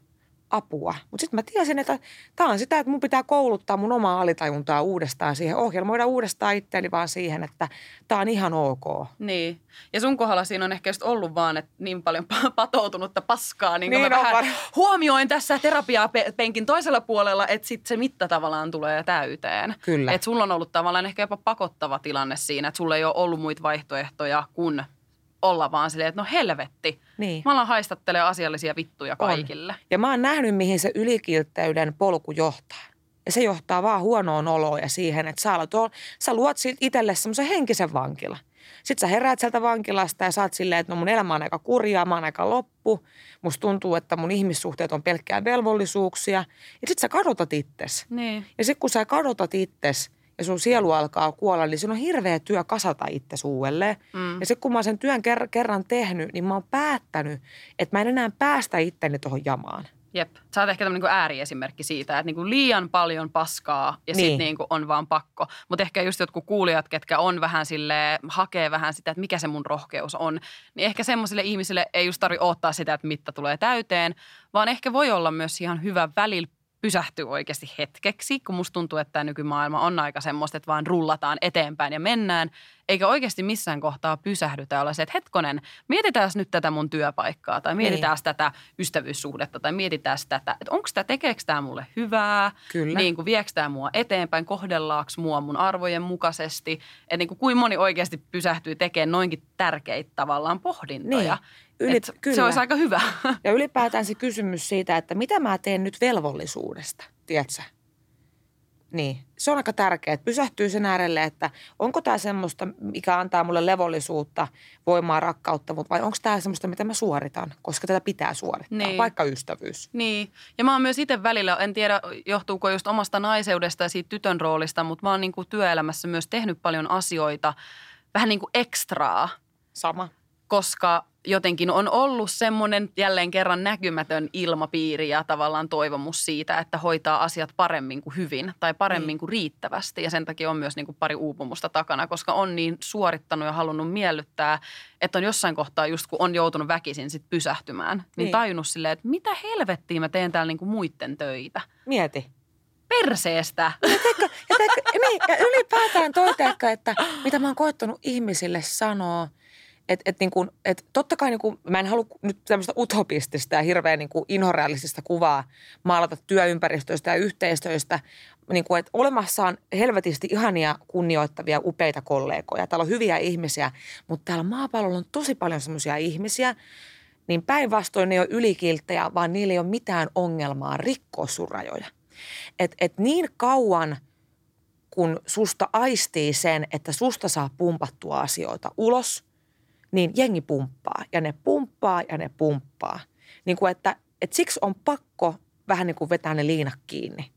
apua. Mutta sitten mä tiesin, että tämä on sitä, että mun pitää kouluttaa mun omaa alitajuntaa uudestaan siihen, ohjelmoida uudestaan itseäni vaan siihen, että tämä on ihan ok. Niin. Ja sun kohdalla siinä on ehkä just ollut vaan että niin paljon patoutunutta paskaa, niin, niin mä vähän var... huomioin tässä terapiapenkin toisella puolella, että sitten se mitta tavallaan tulee täyteen. Kyllä. Että sulla on ollut tavallaan ehkä jopa pakottava tilanne siinä, että sulla ei ole ollut muita vaihtoehtoja kuin olla vaan silleen, että no helvetti. Niin. Mä alan haistattelee asiallisia vittuja kaikille. On. Ja mä oon nähnyt, mihin se ylikiltteyden polku johtaa. Ja se johtaa vaan huonoon oloon ja siihen, että sä, alat, sä luot itselle semmoisen henkisen vankila. Sitten sä heräät sieltä vankilasta ja saat silleen, että no mun elämä on aika kurjaa, mä oon aika loppu. Musta tuntuu, että mun ihmissuhteet on pelkkää velvollisuuksia. Ja sitten sä kadotat itses. Niin. Ja sitten kun sä kadotat itses, ja sun sielu alkaa kuolla, niin se on hirveä työ kasata itse uudelleen. Mm. Ja sitten kun mä oon sen työn ker- kerran tehnyt, niin mä oon päättänyt, että mä en enää päästä itteni tuohon jamaan. Jep. Sä oot ehkä tämmöinen niin ääriesimerkki siitä, että niin kuin liian paljon paskaa ja niin. sitten niin on vaan pakko. Mutta ehkä just jotkut kuulijat, ketkä on vähän sille hakee vähän sitä, että mikä se mun rohkeus on, niin ehkä semmoisille ihmisille ei just tarvi odottaa sitä, että mitta tulee täyteen, vaan ehkä voi olla myös ihan hyvä välillä pysähtyä oikeasti hetkeksi, kun musta tuntuu, että tämä nykymaailma on aika semmoista, että vaan rullataan eteenpäin ja mennään, eikä oikeasti missään kohtaa pysähdytä ja olla se, että hetkonen, mietitään nyt tätä mun työpaikkaa tai mietitään niin. tätä ystävyyssuhdetta tai mietitään tätä, että onko tämä, tekeekö tämä mulle hyvää, Kyllä. niin kuin viekö tämä mua eteenpäin, kohdellaanko mua mun arvojen mukaisesti, että niin kuin moni oikeasti pysähtyy tekemään noinkin tärkeitä tavallaan pohdintoja. Niin. Yli, kyllä. Se olisi aika hyvä. Ja ylipäätään se kysymys siitä, että mitä mä teen nyt velvollisuudesta, tiedätkö? Niin, se on aika tärkeää, että pysähtyy sen äärelle, että onko tämä semmoista, mikä antaa mulle levollisuutta, voimaa, rakkautta, vai onko tämä semmoista, mitä mä suoritan, koska tätä pitää suorittaa, niin. vaikka ystävyys. Niin, ja mä oon myös itse välillä, en tiedä johtuuko just omasta naiseudesta ja siitä tytön roolista, mutta mä oon niin kuin työelämässä myös tehnyt paljon asioita, vähän niin kuin ekstraa. Sama. Koska jotenkin on ollut semmoinen jälleen kerran näkymätön ilmapiiri ja tavallaan toivomus siitä, että hoitaa asiat paremmin kuin hyvin tai paremmin niin. kuin riittävästi. Ja sen takia on myös niin kuin pari uupumusta takana, koska on niin suorittanut ja halunnut miellyttää, että on jossain kohtaa just kun on joutunut väkisin sit pysähtymään, niin, niin. tajunnut silleen, että mitä helvettiä mä teen täällä niin kuin muiden töitä. Mieti perseestä. Ja, teikö, ja, teikö, niin, ja ylipäätään toi teikö, että mitä mä oon koettanut ihmisille sanoa – et, et niin kuin, et totta kai niin kuin, mä en halua nyt tämmöistä utopistista ja hirveän niin kuin inhorealistista kuvaa maalata työympäristöistä ja yhteistöistä. Niin kuin, että olemassa on helvetisti ihania, kunnioittavia, upeita kollegoja. Täällä on hyviä ihmisiä, mutta täällä maapallolla on tosi paljon semmoisia ihmisiä, niin päinvastoin ne ei ole ylikilttejä, vaan niillä ei ole mitään ongelmaa rikkoa sun rajoja. Et, et niin kauan – kun susta aistii sen, että susta saa pumpattua asioita ulos – niin jengi pumppaa ja ne pumppaa ja ne pumppaa. Niin kuin että, että siksi on pakko vähän niin kuin vetää ne liinat kiinni.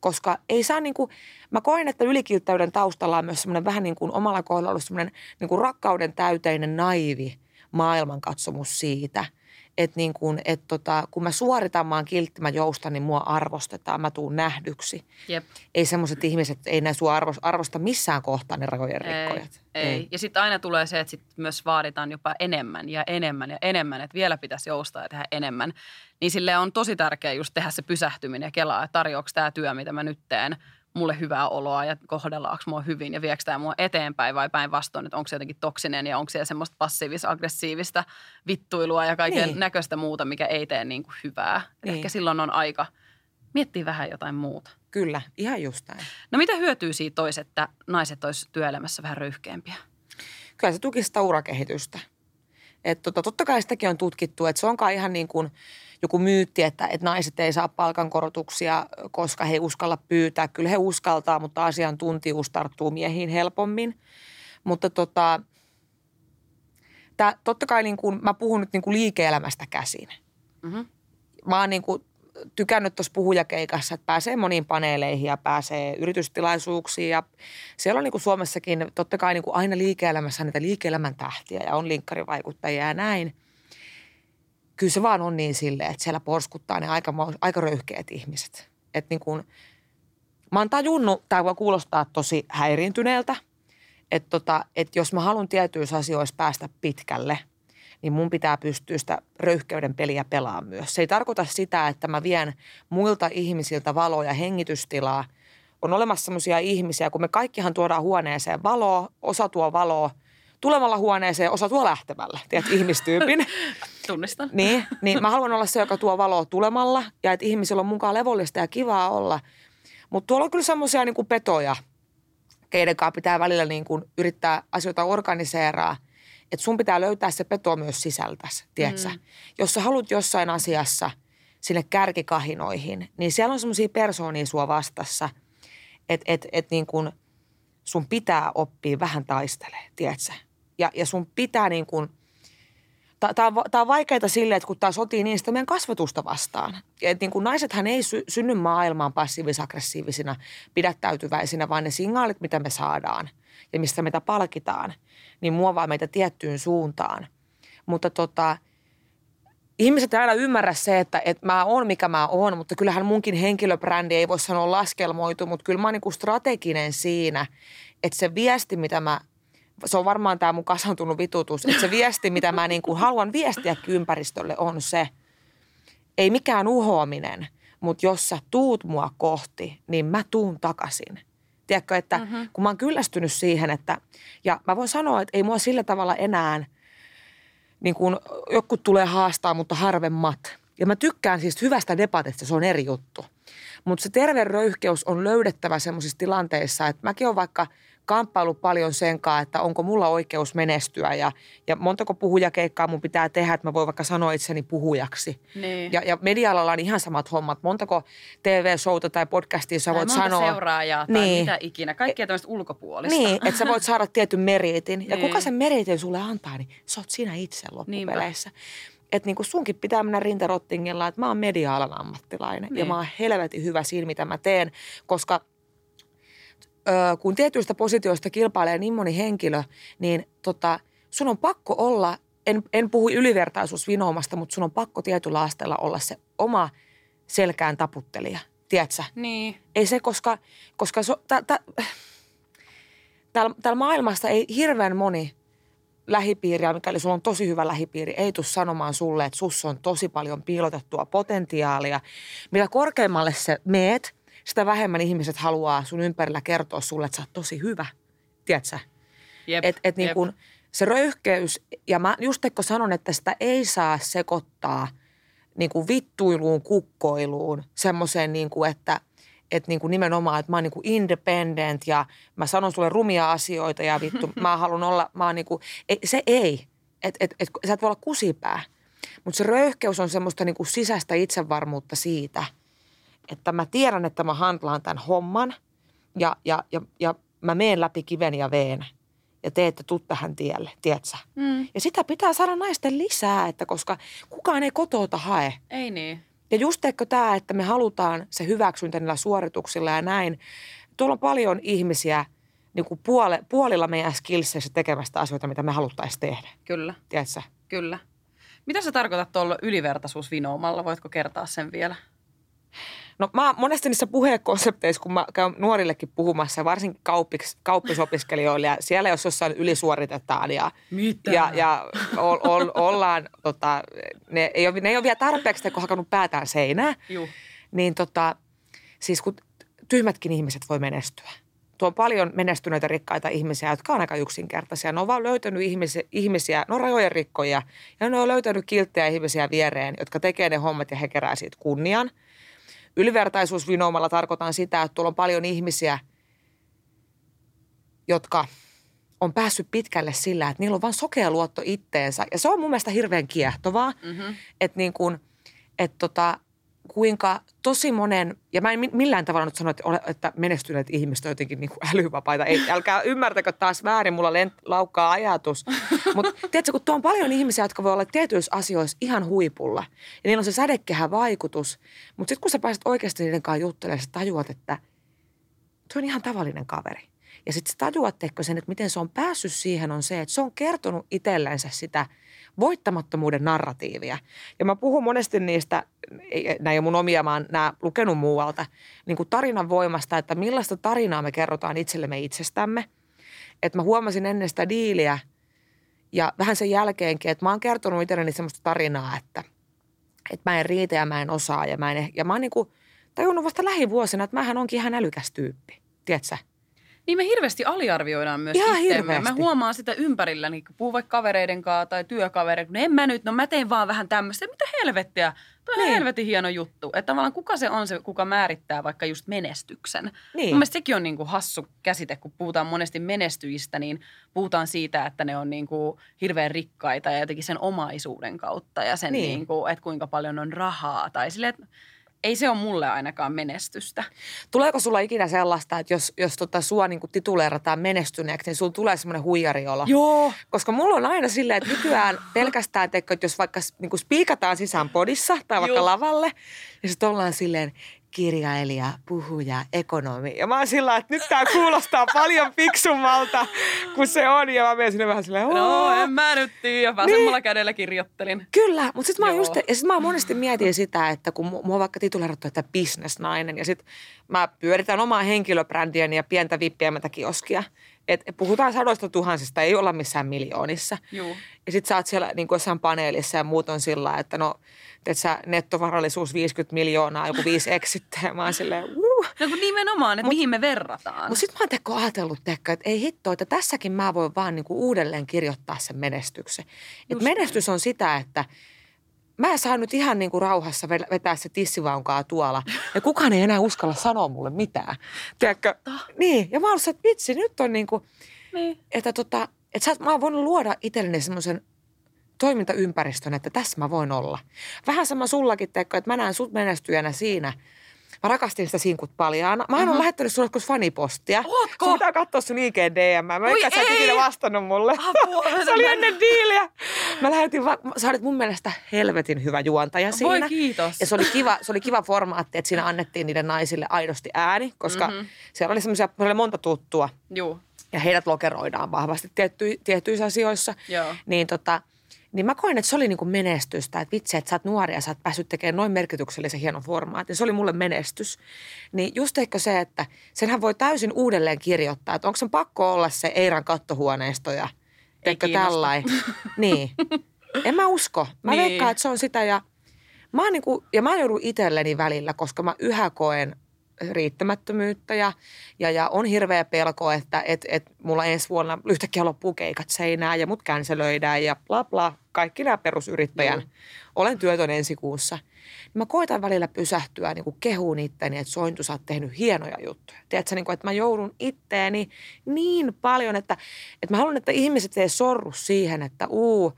Koska ei saa niin kuin, mä koen, että ylikilttäyden taustalla on myös semmoinen vähän niin kuin omalla kohdalla ollut semmoinen niin kuin rakkauden täyteinen naivi maailmankatsomus siitä – että niin kun, et tota, kun mä suoritan, mä oon kiltti, mä joustan, niin mua arvostetaan, mä tuun nähdyksi. Jep. Ei semmoiset ihmiset, ei ne sua arvosta missään kohtaa ne rajojen rikkojat. Ei, ei. ei. Ja sitten aina tulee se, että sit myös vaaditaan jopa enemmän ja enemmän ja enemmän, että vielä pitäisi joustaa ja tehdä enemmän. Niin sille on tosi tärkeää just tehdä se pysähtyminen ja kelaa, että tarjoako tämä työ, mitä mä nyt teen – mulle hyvää oloa ja kohdellaanko mua hyvin ja viekö tämä mua eteenpäin vai päinvastoin, että onko se jotenkin toksinen ja onko se semmoista passiivis-aggressiivista vittuilua ja kaiken niin. näköistä muuta, mikä ei tee niin kuin hyvää. Niin. Ehkä silloin on aika miettiä vähän jotain muuta. Kyllä, ihan just näin. No mitä hyötyy siitä tois, että naiset olisivat työelämässä vähän röyhkeämpiä? Kyllä se tukisi sitä urakehitystä. Et tota, totta kai sitäkin on tutkittu, että se onkaan ihan niin kuin – joku myytti, että, että naiset ei saa palkankorotuksia, koska he uskalla pyytää. Kyllä he uskaltaa, mutta asiantuntijuus tarttuu miehiin helpommin. Mutta tota, tää, totta kai niin kuin, mä puhun nyt niin kuin liike-elämästä käsin. Mm-hmm. Mä oon niin kuin tykännyt tuossa puhujakeikassa, että pääsee moniin paneeleihin ja pääsee yritystilaisuuksiin. Ja siellä on niin kuin Suomessakin totta kai niin kuin aina liike-elämässä niitä liike-elämän tähtiä ja on linkkarivaikuttajia ja näin – kyllä se vaan on niin silleen, että siellä porskuttaa ne aika, aika röyhkeät ihmiset. Että niin kuin, mä oon tajunnut, tämä voi kuulostaa tosi häiriintyneeltä, että, tota, että jos mä haluan tietyissä asioissa päästä pitkälle, niin mun pitää pystyä sitä röyhkeyden peliä pelaamaan myös. Se ei tarkoita sitä, että mä vien muilta ihmisiltä valoa ja hengitystilaa. On olemassa sellaisia ihmisiä, kun me kaikkihan tuodaan huoneeseen valoa, osa tuo valoa – tulevalla huoneeseen, osa tuo lähtemällä, tiedät, ihmistyypin. Tunnistan. Niin, niin mä haluan olla se, joka tuo valoa tulemalla ja että ihmisillä on mukaan levollista ja kivaa olla. Mutta tuolla on kyllä semmoisia niin petoja, keiden kanssa pitää välillä niin kuin yrittää asioita organiseeraa. Että sun pitää löytää se peto myös sisältäsi, tiedätkö? Mm. Jos sä haluat jossain asiassa sinne kärkikahinoihin, niin siellä on semmoisia persoonia sua vastassa, että et, et niin kuin sun pitää oppia vähän taistelee, tiedätkö? Ja, ja sun pitää niin kuin, tämä on, on vaikeaa sille, että kun tämä sotii niin sitä meidän kasvatusta vastaan. Et niin kuin naisethan ei sy, synny maailmaan passiivis-aggressiivisina, pidättäytyväisinä, vaan ne signaalit, mitä me saadaan ja mistä meitä palkitaan, niin muovaa meitä tiettyyn suuntaan. Mutta tota, ihmiset ei aina ymmärrä se, että, että mä oon mikä mä oon, mutta kyllähän munkin henkilöbrändi ei voi sanoa laskelmoitu, mutta kyllä mä oon niin strateginen siinä, että se viesti, mitä mä se on varmaan tämä mun kasantunut vitutus, että se viesti, mitä mä niin kuin haluan viestiä ympäristölle on se, ei mikään uhoaminen, mutta jos sä tuut mua kohti, niin mä tuun takaisin. Tiedätkö, että mm-hmm. kun mä oon kyllästynyt siihen, että, ja mä voin sanoa, että ei mua sillä tavalla enää, niin kuin joku tulee haastaa, mutta harvemmat. Ja mä tykkään siis hyvästä debatista, se on eri juttu. Mutta se terve röyhkeys on löydettävä semmoisissa tilanteissa, että mäkin olen vaikka – kamppailu paljon senkaan, että onko mulla oikeus menestyä ja, ja montako puhujakeikkaa mun pitää tehdä, että mä voin vaikka sanoa itseni puhujaksi. Niin. Ja, ja media on ihan samat hommat. Montako TV-showta tai podcastia sä voit monta sanoa. seuraajaa tai Niin. mitä ikinä. Kaikkea tämmöistä ulkopuolista. Niin, että sä voit saada tietyn meritin. Ja Niin. kuka sen meritin sulle antaa, niin sä oot sinä itse loppupeleissä. Että niin sunkin pitää mennä rintarottingilla, että mä oon media-alan ammattilainen. Ja Niin. mä oon helvetin hyvä siinä, mitä mä teen. Koska ö, kun tietyistä positioista kilpailee niin moni henkilö, niin tota, sun on pakko olla, en, en puhu ylivertaisuusvinoomasta, mutta sun on pakko tietyllä asteella olla se oma selkään taputtelija. Tiedätkö? Niin. Ei se, koska, koska so, tä, tä, täällä, täällä maailmassa ei hirveän moni lähipiiriä, mikäli sulla on tosi hyvä lähipiiri, ei tule sanomaan sulle, että sussa on tosi paljon piilotettua potentiaalia. Mitä korkeammalle sä meet, sitä vähemmän ihmiset haluaa sun ympärillä kertoa sulle, että sä oot tosi hyvä. Tiedätkö? Jep, Et, et niin kun se röyhkeys, ja mä just kun sanon, että sitä ei saa sekoittaa niin kuin vittuiluun, kukkoiluun, semmoiseen niin kuin, että että niin kuin nimenomaan, että mä oon niin kuin independent ja mä sanon sulle rumia asioita ja vittu, mä haluan olla, mä oon niin kuin, ei, se ei. Et, et, et, sä et voi olla kusipää. Mutta se röyhkeys on semmoista niin kuin sisäistä itsevarmuutta siitä, että mä tiedän, että mä handlaan tämän homman ja, ja, ja, ja mä meen läpi kiven ja veen ja te ette tuu tähän tielle, tiedätkö? Mm. Ja sitä pitää saada naisten lisää, että koska kukaan ei kotoota hae. Ei niin. Ja just eikö tämä, että me halutaan se hyväksyntä niillä suorituksilla ja näin. Tuolla on paljon ihmisiä niin kuin puole, puolilla meidän skillseissä tekemästä asioita, mitä me haluttaisiin tehdä. Kyllä, Tiedätkö? kyllä. Mitä sä tarkoitat tuolla ylivertaisuusvinoomalla? Voitko kertaa sen vielä? No mä monesti niissä puheekonsepteissa, kun mä käyn nuorillekin puhumassa, varsinkin kauppis, kauppisopiskelijoille, ja siellä jos jossain ylisuoritetaan ja, Mitä? ja, ja ol, ol, ollaan, tota, ne, ei ole, ne ei ole vielä tarpeeksi, kun hakannut päätään seinää, Juu. niin tota, siis kun tyhmätkin ihmiset voi menestyä. Tuo on paljon menestyneitä rikkaita ihmisiä, jotka on aika yksinkertaisia. Ne on vaan löytänyt ihmisiä, ihmisiä ne on rajojen rikkoja ja ne on löytänyt kilttejä ihmisiä viereen, jotka tekee ne hommat ja he kerää siitä kunnian. Ylivertaisuusvinoomalla tarkoitan sitä, että tuolla on paljon ihmisiä, jotka on päässyt pitkälle sillä, että niillä on vain sokea luotto itteensä. Ja se on mun mielestä hirveän kiehtovaa, Mm-hmm. että niin kuin, että tota, kuinka tosi monen, ja mä en mi- millään tavalla nyt sano, että, ole, että menestyneet ihmiset on jotenkin niin kuin älyvapaita. Ei, älkää ymmärtäkö taas väärin, mulla lent, laukkaa ajatus. Mutta tiedätkö, kun tuo on paljon ihmisiä, jotka voi olla tietyissä asioissa ihan huipulla. Ja niillä on se sädekehä vaikutus. Mutta sitten kun sä pääset oikeasti niiden kanssa juttelemaan, sä tajuat, että tuo on ihan tavallinen kaveri. Ja sitten sä tajuat, sen, että miten se on päässyt siihen, on se, että se on kertonut itsellensä sitä voittamattomuuden narratiivia. Ja mä puhun monesti niistä, nämä ei ole mun omia, oon nämä lukenut muualta, niin kuin tarinan voimasta, että millaista tarinaa me kerrotaan itsellemme itsestämme. Että mä huomasin ennen sitä diiliä ja vähän sen jälkeenkin, että mä oon kertonut itselleni semmoista tarinaa, että, että mä en riitä ja mä en osaa. Ja mä, en, eh- ja mä oon niin kuin tajunnut vasta lähivuosina, että mähän onkin ihan älykäs tyyppi. Tiedätkö? Niin me hirveästi aliarvioidaan myös Ihan itseämme. Mä huomaan sitä ympärillä, niin kun puhun vaikka kavereiden kanssa tai työkavereiden, no en mä nyt, no mä teen vaan vähän tämmöistä. Mitä helvettiä? Tuo on Niin. helvetin hieno juttu. Että tavallaan kuka se on se, kuka määrittää vaikka just menestyksen. Niin. Mun mielestä sekin on niin kuin hassu käsite, kun puhutaan monesti menestyjistä, niin puhutaan siitä, että ne on niin kuin hirveän rikkaita ja jotenkin sen omaisuuden kautta ja sen, Niin. niin. Niin kuin, että kuinka paljon on rahaa. Tai silleen, että ei se ole mulle ainakaan menestystä. Tuleeko sulla ikinä sellaista, että jos, jos tota sua niin tituleerataan menestyneeksi, niin sulla tulee semmoinen huijariolo? Joo. Koska mulla on aina silleen, että nykyään pelkästään, teikö, että jos vaikka niin spiikataan sisään podissa tai vaikka Joo. lavalle, ja sitten ollaan silleen kirjailija, puhuja, ekonomi. Ja mä oon sillä että nyt tää kuulostaa paljon fiksummalta kuin se on. Ja mä menen sinne vähän silleen, No en mä nyt tiedä, vasemmalla kädellä kirjoittelin. Kyllä, mutta sitten mä, Joo. just, ja sit mä monesti mietin sitä, että kun mu- mua on vaikka tituleerattu, että bisnesnainen, ja sitten mä pyöritän omaa henkilöbrändiäni ja pientä vippiämätä kioskia. Et puhutaan sadoista tuhansista, ei olla missään miljoonissa. Juu. Ja sitten sä oot siellä niin jossain paneelissa ja muut on sillä, että no, teet sä nettovarallisuus 50 miljoonaa, joku viisi eksittä. Ja mä oon silleen, uh. No kun nimenomaan, että Mut- mihin me verrataan. Mutta sitten mä oon teko ajatellut, teko, että ei hitto, että tässäkin mä voin vaan niinku uudelleen kirjoittaa sen menestyksen. Et menestys on sitä, että mä saan nyt ihan niin kuin rauhassa vetää se tissivaunkaa tuolla. Ja kukaan ei enää uskalla sanoa mulle mitään. Tiedätkö? Niin, ja mä oon että vitsi, nyt on niin kuin, niin. että tota, että sä, mä oon voinut luoda itselleni semmoisen toimintaympäristön, että tässä mä voin olla. Vähän sama sullakin, teekö, että mä näen sut menestyjänä siinä – Mä rakastin sitä sinkut paljon. Mä mm-hmm. oon mhm. lähettänyt sulle joskus fanipostia. Ootko? Sun pitää katsoa sun IG DM. Mä en sä ikinä vastannut mulle. Apua, se oli ennen diiliä. Mä lähetin, va- sä olit mun mielestä helvetin hyvä juontaja siinä. Voi kiitos. Ja se oli kiva, se oli kiva formaatti, että siinä annettiin niiden naisille aidosti ääni, koska mm-hmm. siellä oli semmoisia, oli monta tuttua. Joo. Ja heidät lokeroidaan vahvasti tietty, tiettyissä asioissa. Joo. Niin tota, niin mä koin, että se oli niin kuin menestystä, että vitsi, että sä oot nuori ja sä oot päässyt tekemään noin merkityksellisen hienon formaatin. Se oli mulle menestys. Niin just ehkä se, että senhän voi täysin uudelleen kirjoittaa, että onko se pakko olla se Eiran kattohuoneisto ja Eikö tällainen. niin. En mä usko. Mä niin. veikkaan, että se on sitä ja mä oon niin kuin, ja mä joudun itselleni välillä, koska mä yhä koen riittämättömyyttä ja, ja, ja on hirveä pelko, että et, et mulla ensi vuonna yhtäkkiä loppuu keikat seinään ja mut känselöidään ja bla bla. Kaikki nämä perusyrittäjän. Mm. Olen työtön ensi kuussa. Mä koitan välillä pysähtyä niin kehuun itteni, että Sointu sä oot tehnyt hienoja juttuja. Tiedätkö, niin kuin, että mä joudun itteeni niin paljon, että, että mä haluan, että ihmiset ei sorru siihen, että uu,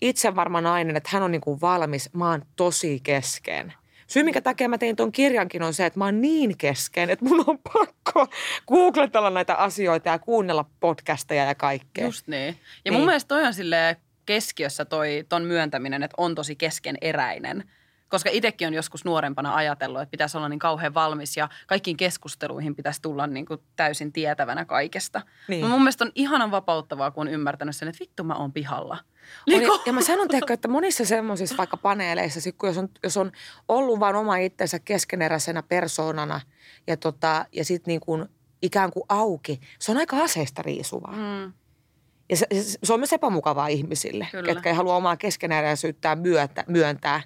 itse varma nainen, että hän on niin kuin valmis, mä oon tosi kesken – Syy, minkä takia mä tein tuon kirjankin on se, että mä oon niin kesken, että mun on pakko googletella näitä asioita ja kuunnella podcasteja ja kaikkea. Just niin. Ja niin. mun mielestä toi on keskiössä toi, ton myöntäminen, että on tosi keskeneräinen. Koska itsekin on joskus nuorempana ajatellut, että pitäisi olla niin kauhean valmis ja kaikkiin keskusteluihin pitäisi tulla niin kuin täysin tietävänä kaikesta. Niin. mun mielestä on ihanan vapauttavaa, kun on ymmärtänyt sen, että vittu mä oon pihalla – niin ja mä sanon teikö, että monissa semmoisissa vaikka paneeleissa, sit kun jos on, jos on ollut vain oma itsensä keskeneräisenä persoonana ja, tota, ja sitten niin kuin ikään kuin auki, se on aika aseista riisuvaa. Mm. Ja se, se on myös epämukavaa ihmisille, Kyllä. ketkä ei halua omaa keskeneräisyyttään myöntää, myöntää.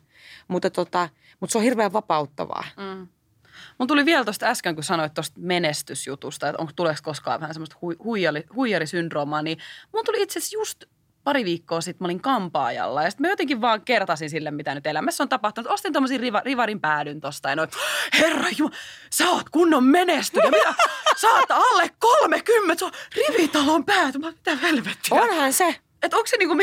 Mutta, tota, mutta se on hirveän vapauttavaa. Mm. Mun tuli vielä tuosta äsken, kun sanoit tuosta menestysjutusta, että onko tuleeko koskaan vähän semmoista huijari, huijarisyndroomaa, niin mun tuli itse asiassa just pari viikkoa sitten mä olin kampaajalla ja sitten mä jotenkin vaan kertasin sille, mitä nyt elämässä on tapahtunut. Ostin tommosin riva, rivarin päädyn tosta ja noin, herra Jumala, sä oot kunnon menestyjä. Mitä? Sä oot alle 30, se on rivitalon pääty. Mä mitä helvettiä. Onhan se. Että onko se niinku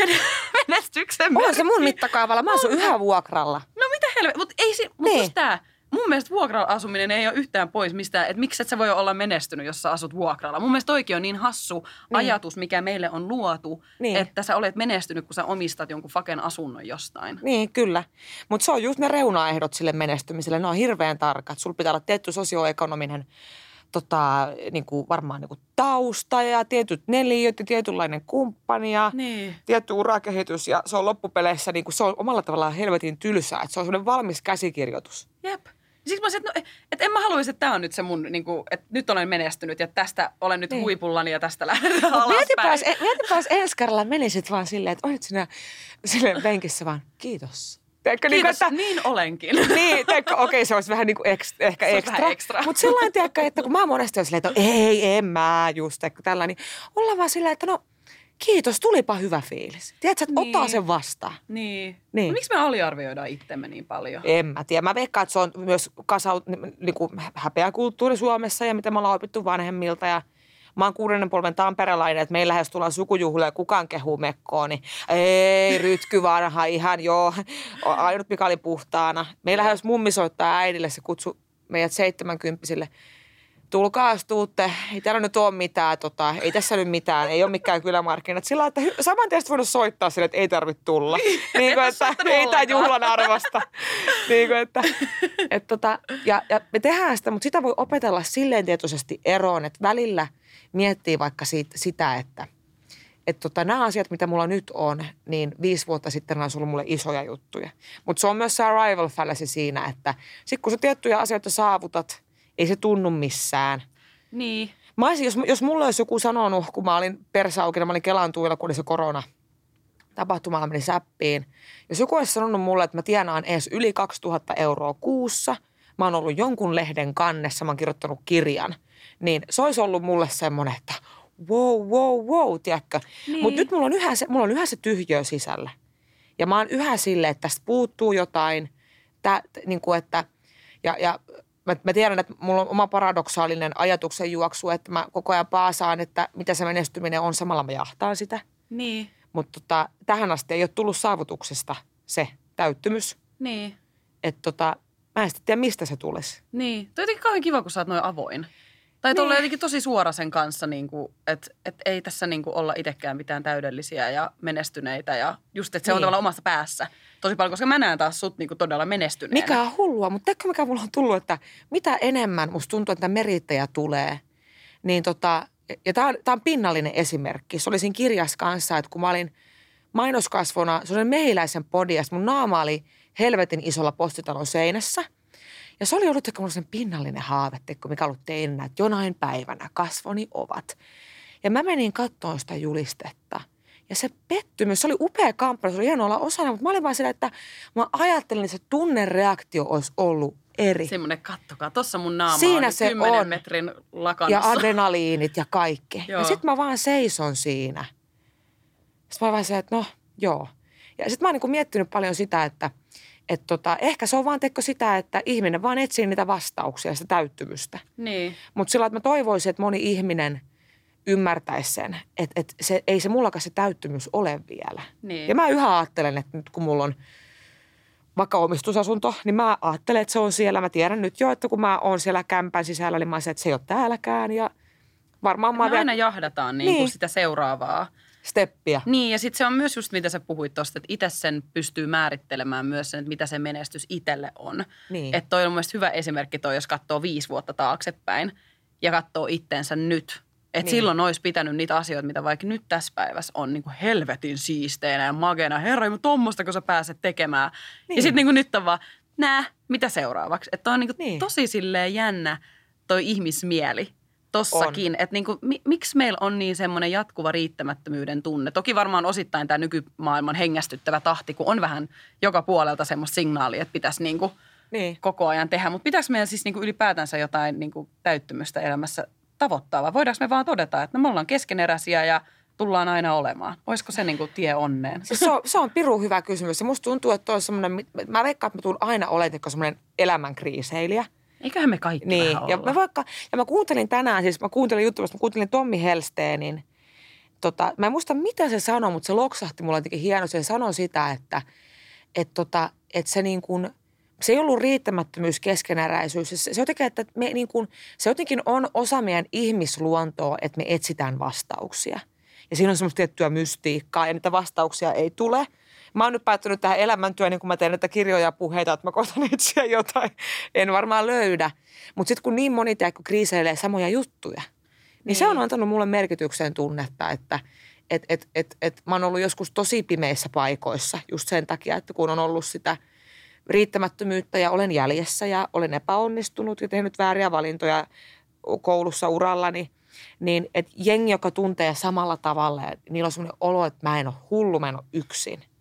menestyksen On se mun mittakaavalla. Mä asun yhä vuokralla. No mitä helvettiä. Mutta ei se, mut niin. tää, mun mielestä vuokra-asuminen ei ole yhtään pois mistään, että miksi et sä voi olla menestynyt, jos sä asut vuokralla. Mun mielestä toikin on niin hassu niin. ajatus, mikä meille on luotu, niin. että sä olet menestynyt, kun sä omistat jonkun faken asunnon jostain. Niin, kyllä. Mutta se on just ne reunaehdot sille menestymiselle. Ne on hirveän tarkat. Sulla pitää olla tietty sosioekonominen tota, niin kuin varmaan niin kuin tausta ja tietyt neliöt ja tietynlainen kumppani ja niin. tietty urakehitys. Ja se on loppupeleissä, niin kuin, se on omalla tavallaan helvetin tylsää, että se on semmoinen valmis käsikirjoitus. Jep. Siksi mä että, no, että en mä haluaisi, että tämä on nyt se mun, niin kuin, että nyt olen menestynyt ja tästä olen nyt niin. huipullani ja tästä lähdetään alaspäin. Mietipäs, mietipäs ensi kerralla menisit vaan silleen, että olit sinä silleen penkissä vaan, kiitos. Teekö, Kiitos, niin, että, niin olenkin. Niin, okei, okay, se olisi vähän niin kuin eks, ehkä se ekstra. ekstra. Mutta sellainen, tiedätkö, että kun mä monesti olen silleen, että ei, en mä just, että tällä, niin ollaan vaan silleen, että no kiitos, tulipa hyvä fiilis. Tiedätkö, että niin. ottaa sen vastaan. Niin. niin. No, miksi me aliarvioidaan itsemme niin paljon? En mä tiedä. Mä veikkaan, että se on myös kasaut, niin kuin häpeä kulttuuri Suomessa ja mitä me ollaan opittu vanhemmilta ja – mä oon kuudennen polven tamperelainen, että meillä jos tullaan sukujuhlia ja kukaan kehuu mekkoon, niin ei, rytky vanha, ihan joo, ainut mikä oli puhtaana. Meillä jos mummi soittaa äidille, se kutsu meidät seitsemänkymppisille – tulkaa tuutte, ei täällä nyt ole mitään, tota, ei tässä nyt mitään, ei ole mikään kylämarkkinat. Sillä että saman tien voinut soittaa sille, että ei tarvitse tulla. niin, niin kuin, että ei tämä juhlan arvosta. niin kuin, että, et, tota, ja, ja me tehdään sitä, mutta sitä voi opetella silleen tietoisesti eroon, että välillä miettii vaikka siitä, sitä, että että tota, nämä asiat, mitä mulla nyt on, niin viisi vuotta sitten on ollut mulle isoja juttuja. Mutta se on myös se arrival fallacy siinä, että sitten kun sä tiettyjä asioita saavutat – ei se tunnu missään. Niin. Mä olisin, jos, jos mulle olisi joku sanonut, kun mä olin persaukina, mä olin Kelan tuilla, kun oli se korona, tapahtuma meni säppiin. Jos joku olisi sanonut mulle, että mä tienaan edes yli 2000 euroa kuussa, mä oon ollut jonkun lehden kannessa, mä oon kirjoittanut kirjan, niin se olisi ollut mulle semmoinen, että wow, wow, wow, tiedätkö. Niin. Mutta nyt mulla on, yhä se, mulla on yhä se tyhjö sisällä. Ja mä oon yhä silleen, että tästä puuttuu jotain, tää, niin kuin että, ja, ja mä, mä tiedän, että mulla on oma paradoksaalinen ajatuksen juoksu, että mä koko ajan paasaan, että mitä se menestyminen on, samalla mä jahtaan sitä. Niin. Mutta tota, tähän asti ei ole tullut saavutuksesta se täyttymys. Niin. Että tota, mä en sitten tiedä, mistä se tulisi. Niin. Toi on jotenkin kauhean kiva, kun sä oot noin avoin. Tai niin. jotenkin tosi suora sen kanssa, niin että, että ei tässä niin kuin olla itsekään mitään täydellisiä ja menestyneitä. Ja just, että se niin. on tavallaan omassa päässä tosi paljon, koska mä näen taas sut niin kuin todella menestyneenä. Mikä on hullua, mutta tiedätkö mikä mulla on tullut, että mitä enemmän musta tuntuu, että merittäjä tulee, niin tota, ja tämä on, tää on pinnallinen esimerkki. Se oli siinä kirjassa kanssa, että kun mä olin mainoskasvona, se oli mehiläisen podi, mun naama oli helvetin isolla postitalon seinässä – ja se oli ollut ehkä sen pinnallinen haave, mikä ollut teinä, että jonain päivänä kasvoni ovat. Ja mä menin katsomaan sitä julistetta. Ja se pettymys, se oli upea kamppailu, se oli hienoa olla osana, mutta mä olin vaan sillä, että mä ajattelin, että se tunnereaktio olisi ollut eri. Semmoinen, kattokaa, tuossa mun naama siinä on se 10 on. metrin lakanossa. Ja adrenaliinit ja kaikki. Joo. Ja sitten mä vaan seison siinä. Sitten mä vaan se, että no joo. Ja sitten mä oon niin miettinyt paljon sitä, että – et tota, ehkä se on vaan teko sitä, että ihminen vaan etsii niitä vastauksia, sitä täyttymystä. Niin. Mutta sillä että mä toivoisin, että moni ihminen ymmärtäisi sen, että, että se, ei se mullakaan se täyttymys ole vielä. Niin. Ja mä yhä ajattelen, että nyt kun mulla on vaikka omistusasunto, niin mä ajattelen, että se on siellä. Mä tiedän nyt jo, että kun mä oon siellä kämpän sisällä, niin mä sanon, että se ei ole täälläkään. Ja varmaan mä, mä vielä... aina jahdataan niin niin. sitä seuraavaa steppiä. Niin, ja sitten se on myös just mitä sä puhuit tuosta, että itse sen pystyy määrittelemään myös sen, että mitä se menestys itselle on. Niin. Että toi on mun hyvä esimerkki toi, jos katsoo viisi vuotta taaksepäin ja katsoo itteensä nyt. Että niin. silloin olisi pitänyt niitä asioita, mitä vaikka nyt tässä päivässä on niin kuin helvetin siisteinä ja magena. Herra, mutta tuommoista, kun sä pääset tekemään. Niin. Ja sitten niin nyt on vaan, nää, mitä seuraavaksi? Että on niin kuin niin. tosi silleen jännä toi ihmismieli tossakin, että niinku, mi, miksi meillä on niin semmoinen jatkuva riittämättömyyden tunne. Toki varmaan osittain tämä nykymaailman hengästyttävä tahti, kun on vähän joka puolelta semmoista signaalia, että pitäisi niinku niin. koko ajan tehdä. Mutta pitäisi meidän siis niinku ylipäätänsä jotain niinku täyttymystä elämässä tavoittaa vai voidaanko me vaan todeta, että no me ollaan keskeneräisiä ja tullaan aina olemaan? Olisiko se niin kuin tie onneen? Siis se, on, se on piru hyvä kysymys. Ja musta tuntuu, että on semmoinen, mä veikkaan, että mä tulen aina olemaan semmoinen elämänkriiseilijä. Eiköhän me kaikki niin. ja mä vaikka, ja mä kuuntelin tänään, siis mä kuuntelin juttua, mä kuuntelin Tommi Helsteenin. Tota, mä en muista mitä se sanoi, mutta se loksahti mulla jotenkin hieno. Se sanoi sitä, että et tota, et se niin kuin, se ei ollut riittämättömyys, keskeneräisyys. Se, se, jotenkin, että me niin kuin, se jotenkin on osa meidän ihmisluontoa, että me etsitään vastauksia. Ja siinä on semmoista tiettyä mystiikkaa ja niitä vastauksia ei tule – mä oon nyt päättänyt tähän elämäntyöhön, niin kun mä teen näitä kirjoja ja puheita, että mä koitan etsiä jotain. En varmaan löydä. Mutta sitten kun niin moni kun kriiseilee samoja juttuja, niin, niin se on antanut mulle merkityksen tunnetta, että et, et, et, et mä oon ollut joskus tosi pimeissä paikoissa just sen takia, että kun on ollut sitä riittämättömyyttä ja olen jäljessä ja olen epäonnistunut ja tehnyt vääriä valintoja koulussa urallani, niin että jengi, joka tuntee samalla tavalla ja niillä on sellainen olo, että mä en ole hullu, mä en ole yksin –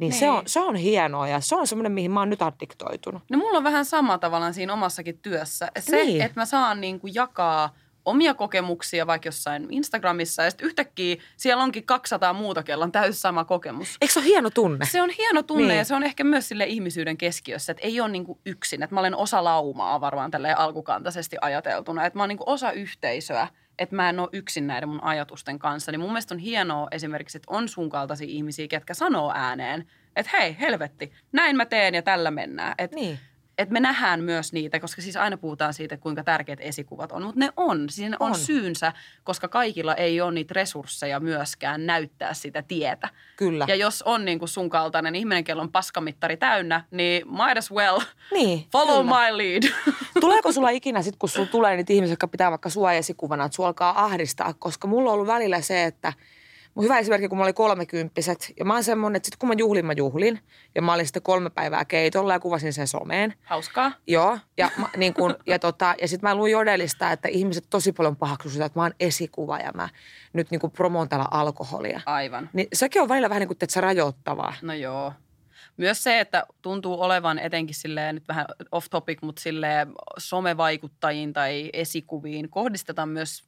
niin, niin. Se, on, niin. se on hienoa ja se on semmoinen, mihin mä oon nyt addiktoitunut. No mulla on vähän sama tavallaan siinä omassakin työssä. Se, niin. että mä saan niin kuin jakaa omia kokemuksia vaikka jossain Instagramissa ja sitten yhtäkkiä siellä onkin 200 muuta, kello on täysin sama kokemus. Eikö se ole hieno tunne? Se on hieno tunne niin. ja se on ehkä myös sille ihmisyyden keskiössä, että ei ole niin yksin. Että mä olen osa laumaa varmaan tälleen alkukantaisesti ajateltuna, että mä oon niin osa yhteisöä että mä en ole yksin näiden mun ajatusten kanssa. Niin mun mielestä on hienoa esimerkiksi, että on sun kaltaisia ihmisiä, ketkä sanoo ääneen, että hei, helvetti, näin mä teen ja tällä mennään. Että niin että me nähdään myös niitä, koska siis aina puhutaan siitä, kuinka tärkeät esikuvat on, mutta ne on. Ne on. on syynsä, koska kaikilla ei ole niitä resursseja myöskään näyttää sitä tietä. Kyllä. Ja jos on niin kuin sun kaltainen ihminen, kello on paskamittari täynnä, niin might as well niin, follow kyllä. my lead. Tuleeko sulla ikinä sitten, kun sulla tulee niitä ihmisiä, jotka pitää vaikka sua esikuvana, että sulla alkaa ahdistaa, koska mulla on ollut välillä se, että – Mun hyvä esimerkki, kun mä olin kolmekymppiset. Ja mä oon semmonen, että sit kun mä juhlin, mä juhlin. Ja mä olin sitten kolme päivää keitolla ja kuvasin sen someen. Hauskaa. Joo. Ja, mä, niin kun, ja, tota, ja sitten mä luin Jodelista, että ihmiset tosi paljon pahaksu sitä, että mä oon esikuva ja mä nyt niin kuin promoon täällä alkoholia. Aivan. Niin sekin on välillä vähän niin kuin, että se rajoittavaa. No joo. Myös se, että tuntuu olevan etenkin silleen, nyt vähän off topic, mutta silleen somevaikuttajiin tai esikuviin kohdistetaan myös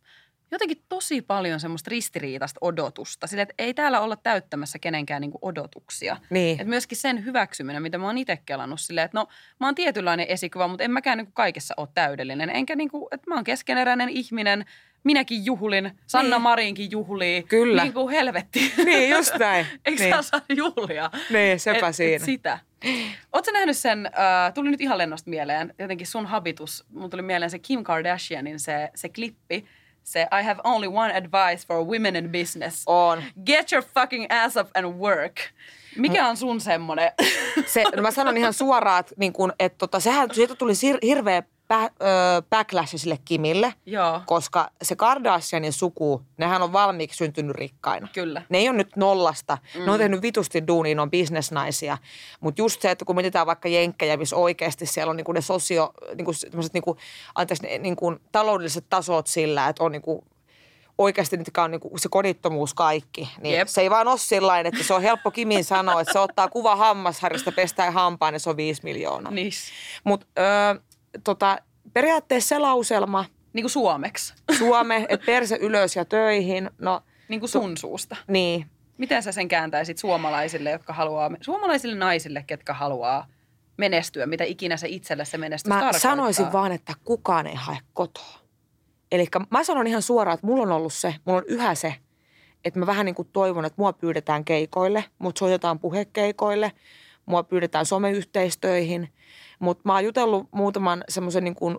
jotenkin tosi paljon semmoista ristiriitaista odotusta. Sille, että ei täällä olla täyttämässä kenenkään niinku odotuksia. Niin. Et myöskin sen hyväksyminen, mitä mä oon itse kelannut silleen, että no mä oon tietynlainen esikuva, mutta en mäkään niinku kaikessa ole täydellinen. Enkä niinku, että mä oon keskeneräinen ihminen, minäkin juhlin, Sanna Niin. Marinkin juhlii. Kyllä. Niin kuin helvetti. Niin, just näin. Eikö niin. saa juhlia? Niin, sepä et, siinä. Et sitä. Oletko nähnyt sen, äh, tuli nyt ihan lennosta mieleen, jotenkin sun habitus, mun tuli mieleen se Kim Kardashianin se, se klippi, se I have only one advice for women in business. On. Get your fucking ass up and work. Mikä on sun semmonen? Se, no mä sanon ihan suoraan, että, niin kun, että tota, sehän, siitä tuli sir, hirveä ö, backlash sille Kimille, Joo, koska se Kardashianin suku, nehän on valmiiksi syntynyt rikkaina. kyllä. Ne ei ole nyt nollasta. Mm. Ne on tehnyt vitusti duunia, ne on bisnesnaisia. Mutta just se, että kun mietitään vaikka jenkkejä, missä oikeasti siellä on niinku ne sosio, niinku, niinku, anteeksi, ne, niinku, taloudelliset tasot sillä, että on niinku, oikeasti niitä on niinku, se kodittomuus kaikki. Niin Jep. se ei vaan ole sillä että se on helppo Kimin sanoa, että se ottaa kuva hammasharjasta, pestää hampaan ja se on viisi miljoonaa. Niin. Mutta tota, periaatteessa se lauselma, Niin kuin suomeksi. Suome, että perse ylös ja töihin, no Niin kuin sun suusta. niin, Miten sä sen kääntäisit suomalaisille, jotka haluaa, suomalaisille naisille, ketkä haluaa menestyä, mitä ikinä se itselle se menestys Mä tarkoittaa? sanoisin vaan, että kukaan ei hae kotoa. Eli mä sanon ihan suoraan, että mulla on ollut se, mulla on yhä se, että mä vähän niin kuin toivon, että mua pyydetään keikoille, mut soitetaan puhekeikoille, mua pyydetään someyhteistöihin. Mutta mä oon jutellut muutaman semmoisen niin kuin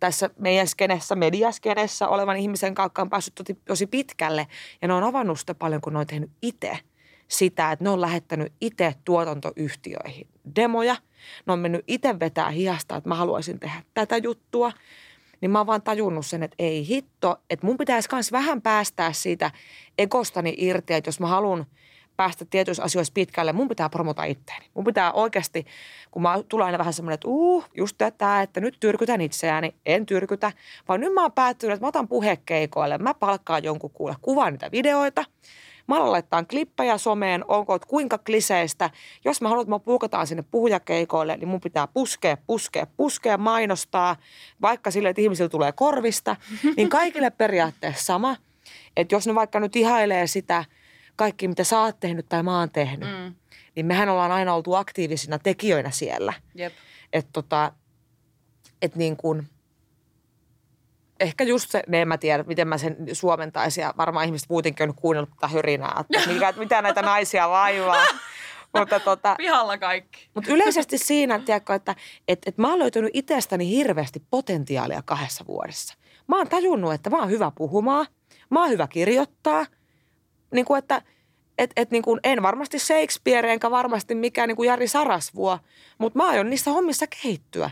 tässä meidän skenessä, mediaskenessä olevan ihmisen kanssa on päässyt tosi, tosi pitkälle. Ja ne on avannut sitä paljon, kun ne on tehnyt itse sitä, että ne on lähettänyt itse tuotantoyhtiöihin demoja. Ne on mennyt itse vetää hiasta, että mä haluaisin tehdä tätä juttua. Niin mä oon vaan tajunnut sen, että ei hitto, että mun pitäisi myös vähän päästää siitä ekostani irti, että jos mä haluan päästä tietyissä asioissa pitkälle, mun pitää promota itteeni. Mun pitää oikeasti, kun mä tulee aina vähän semmoinen, että uh, just tätä, että nyt tyrkytän itseäni, en tyrkytä, vaan nyt mä oon päättynyt, että mä otan puhekeikoille, mä palkkaan jonkun kuule, kuvaan niitä videoita, Mä alan laittaa klippejä someen, onko et kuinka kliseistä. Jos mä haluan, että mä puukataan sinne puhujakeikoille, niin mun pitää puskea, puskea, puskea, mainostaa, vaikka sille, että ihmisillä tulee korvista. Niin kaikille periaatteessa sama, että jos ne vaikka nyt ihailee sitä kaikki, mitä sä oot tehnyt tai mä oon tehnyt, Mm, niin mehän ollaan aina oltu aktiivisina tekijöinä siellä. jep. Että tota, et niin kuin, ehkä just se, ne en mä tiedä, miten mä sen suomentaisin ja varmaan ihmiset muutenkin on kuunnellut tätä hörinää, että mikä, mitä näitä naisia vaivaa. Mutta tota, Pihalla kaikki. mutta yleisesti siinä, tiedätkö, että et, et mä oon löytänyt itsestäni hirveästi potentiaalia kahdessa vuodessa. Mä oon tajunnut, että mä oon hyvä puhumaan, mä oon hyvä kirjoittaa. Niin kuin, että et, et niin kuin en varmasti Shakespeare enkä varmasti mikään niin kuin Jari Sarasvuo, mutta mä aion niissä hommissa kehittyä.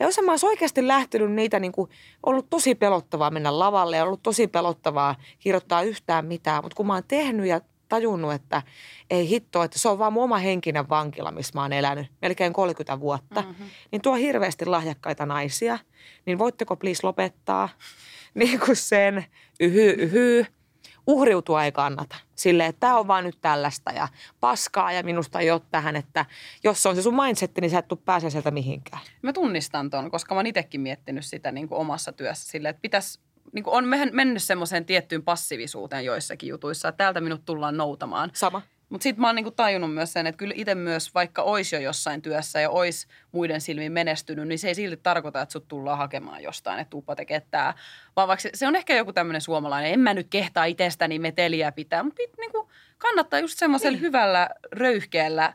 Ja jos mä olisin oikeasti lähtenyt niitä, niin kuin, ollut tosi pelottavaa mennä lavalle ja ollut tosi pelottavaa kirjoittaa yhtään mitään. Mutta kun mä oon tehnyt ja tajunnut, että ei hitto, että se on vaan mun oma henkinen vankila, missä mä oon elänyt melkein 30 vuotta, mm-hmm. niin tuo hirveästi lahjakkaita naisia, niin voitteko please lopettaa niin kuin sen yhy, yhy. Uhriutua ei kannata. Sille, että tämä on vaan nyt tällaista ja paskaa ja minusta ei ole tähän, että jos se on se sun mindsetti, niin sä et tule pääse sieltä mihinkään. Mä tunnistan ton, koska mä oon itsekin miettinyt sitä niin kuin omassa työssä silleen, että pitäisi niin kuin on men- mennyt semmoiseen tiettyyn passiivisuuteen joissakin jutuissa, että täältä minut tullaan noutamaan. Sama. Mutta sitten mä oon niinku tajunnut myös sen, että kyllä itse myös, vaikka ois jo jossain työssä ja ois muiden silmiin menestynyt, niin se ei silti tarkoita, että sut tullaan hakemaan jostain, että tuuppa tekee tää. Vaan vaikka se, se on ehkä joku tämmöinen suomalainen, en mä nyt kehtaa itsestäni meteliä pitää, mutta niinku kannattaa just semmoisella niin. hyvällä, röyhkeällä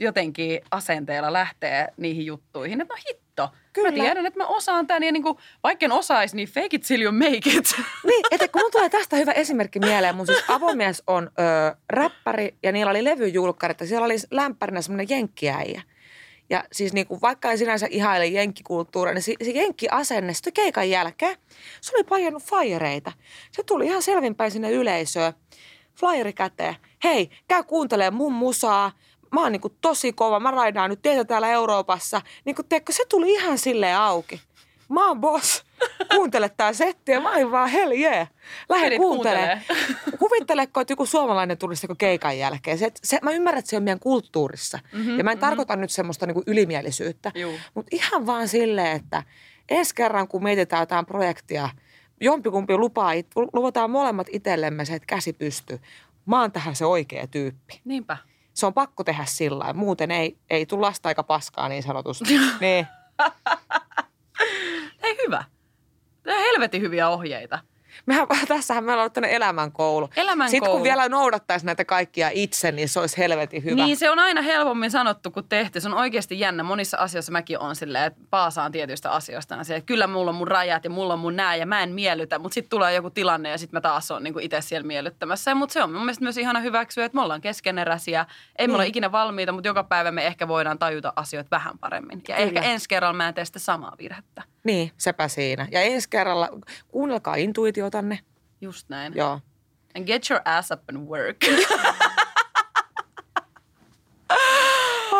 jotenkin asenteella lähteä niihin juttuihin. Että no hitto, Kyllä. mä tiedän, että mä osaan tämän ja niinku, vaikka en osais, niin fake it till you make it. Niin, että kun mun tulee tästä hyvä esimerkki mieleen, mun siis avomies on ö, räppäri ja niillä oli levyjulkkarit ja siellä oli lämpärinä semmoinen jenkkiäijä. Ja siis niin kuin, vaikka ei sinänsä ihaile jenkkikulttuuria, niin se, se jenkkiasenne sitten keikan jälkeen, se oli paijannut flyereita. Se tuli ihan selvinpäin sinne yleisöön, flyeri käteen. Hei, käy kuuntelemaan mun musaa. Mä oon niin kuin tosi kova, mä raidaan nyt teitä täällä Euroopassa. Niin kuin, teekö, se tuli ihan silleen auki. Mä oon boss. Kuuntele tää setti ja mä olin vaan hell yeah. Lähde kuuntelemaan. Kuvitteleko, että joku suomalainen tulisi joko keikan jälkeen. Se, se, mä ymmärrän, että se on meidän kulttuurissa. Mm-hmm, ja mä en mm-hmm. tarkoita nyt semmoista niin kuin ylimielisyyttä. Mutta ihan vaan silleen, että ensi kerran kun mietitään jotain projektia jompikumpi lupaa, luvataan molemmat itsellemme se, että käsi pystyy. Mä oon tähän se oikea tyyppi. Niinpä. Se on pakko tehdä sillä lailla. Muuten ei, ei tule lasta aika paskaa niin sanotusti. niin. Hei hyvä. Tämä on helvetin hyviä ohjeita. Mehän, tässähän meillä on tämmöinen elämänkoulu. Elämänkoulu. Sitten kun vielä noudattaisi näitä kaikkia itse, niin se olisi helvetin hyvä. Niin se on aina helpommin sanottu kuin tehty. Se on oikeasti jännä. Monissa asioissa mäkin on silleen, että paasaan tietyistä asioista. Ja että kyllä mulla on mun rajat ja mulla on mun nää ja mä en miellytä. Mutta sitten tulee joku tilanne ja sitten mä taas on niinku itse siellä miellyttämässä. Mutta se on mun mielestä myös ihana hyväksyä, että me ollaan keskeneräisiä. Ei me Niin. olla ikinä valmiita, mutta joka päivä me ehkä voidaan tajuta asioita vähän paremmin. Ja Kyllä. ehkä ensi kerralla mä en tee sitä samaa virhettä. Niin, sepä siinä. Ja ensi kerralla kuunnelkaa intuitiotanne. Just näin. Joo. And get your ass up and work.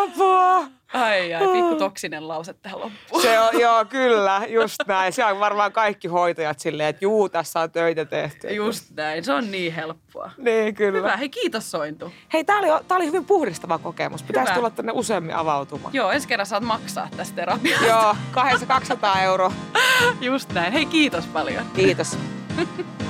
Apua! Ai ai, pikku toksinen lause tähän loppuun. Se on, joo, kyllä, just näin. Se on varmaan kaikki hoitajat silleen, että juu, tässä on töitä tehty. Just näin, se on niin helppoa. Niin, kyllä. Hyvä, hei kiitos Sointu. Hei, tää oli, tää oli hyvin puhdistava kokemus. Pitäisi Hyvä. tulla tänne useammin avautumaan. Joo, ensi kerran saat maksaa tästä terapiasta. Joo, 200 euroa. Just näin. Hei, kiitos paljon. Kiitos.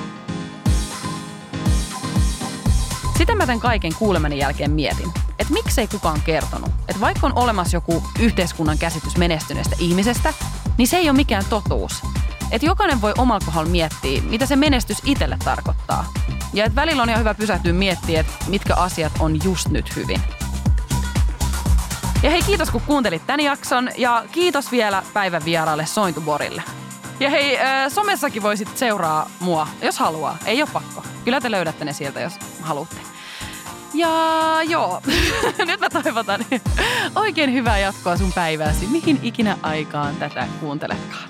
Sitä mä tämän kaiken kuulemani jälkeen mietin, että miksei kukaan kertonut, että vaikka on olemassa joku yhteiskunnan käsitys menestyneestä ihmisestä, niin se ei ole mikään totuus. Että jokainen voi omalla kohdalla miettiä, mitä se menestys itselle tarkoittaa. Ja että välillä on ihan hyvä pysähtyä miettiä, että mitkä asiat on just nyt hyvin. Ja hei, kiitos kun kuuntelit tämän jakson ja kiitos vielä päivän vieraalle Sointuborille. Ja hei, äh, somessakin voisit seuraa mua, jos haluaa. Ei ole pakko. Kyllä te löydätte ne sieltä, jos haluatte. Ja joo, nyt mä toivotan oikein hyvää jatkoa sun päivääsi, mihin ikinä aikaan tätä kuunteletkaan.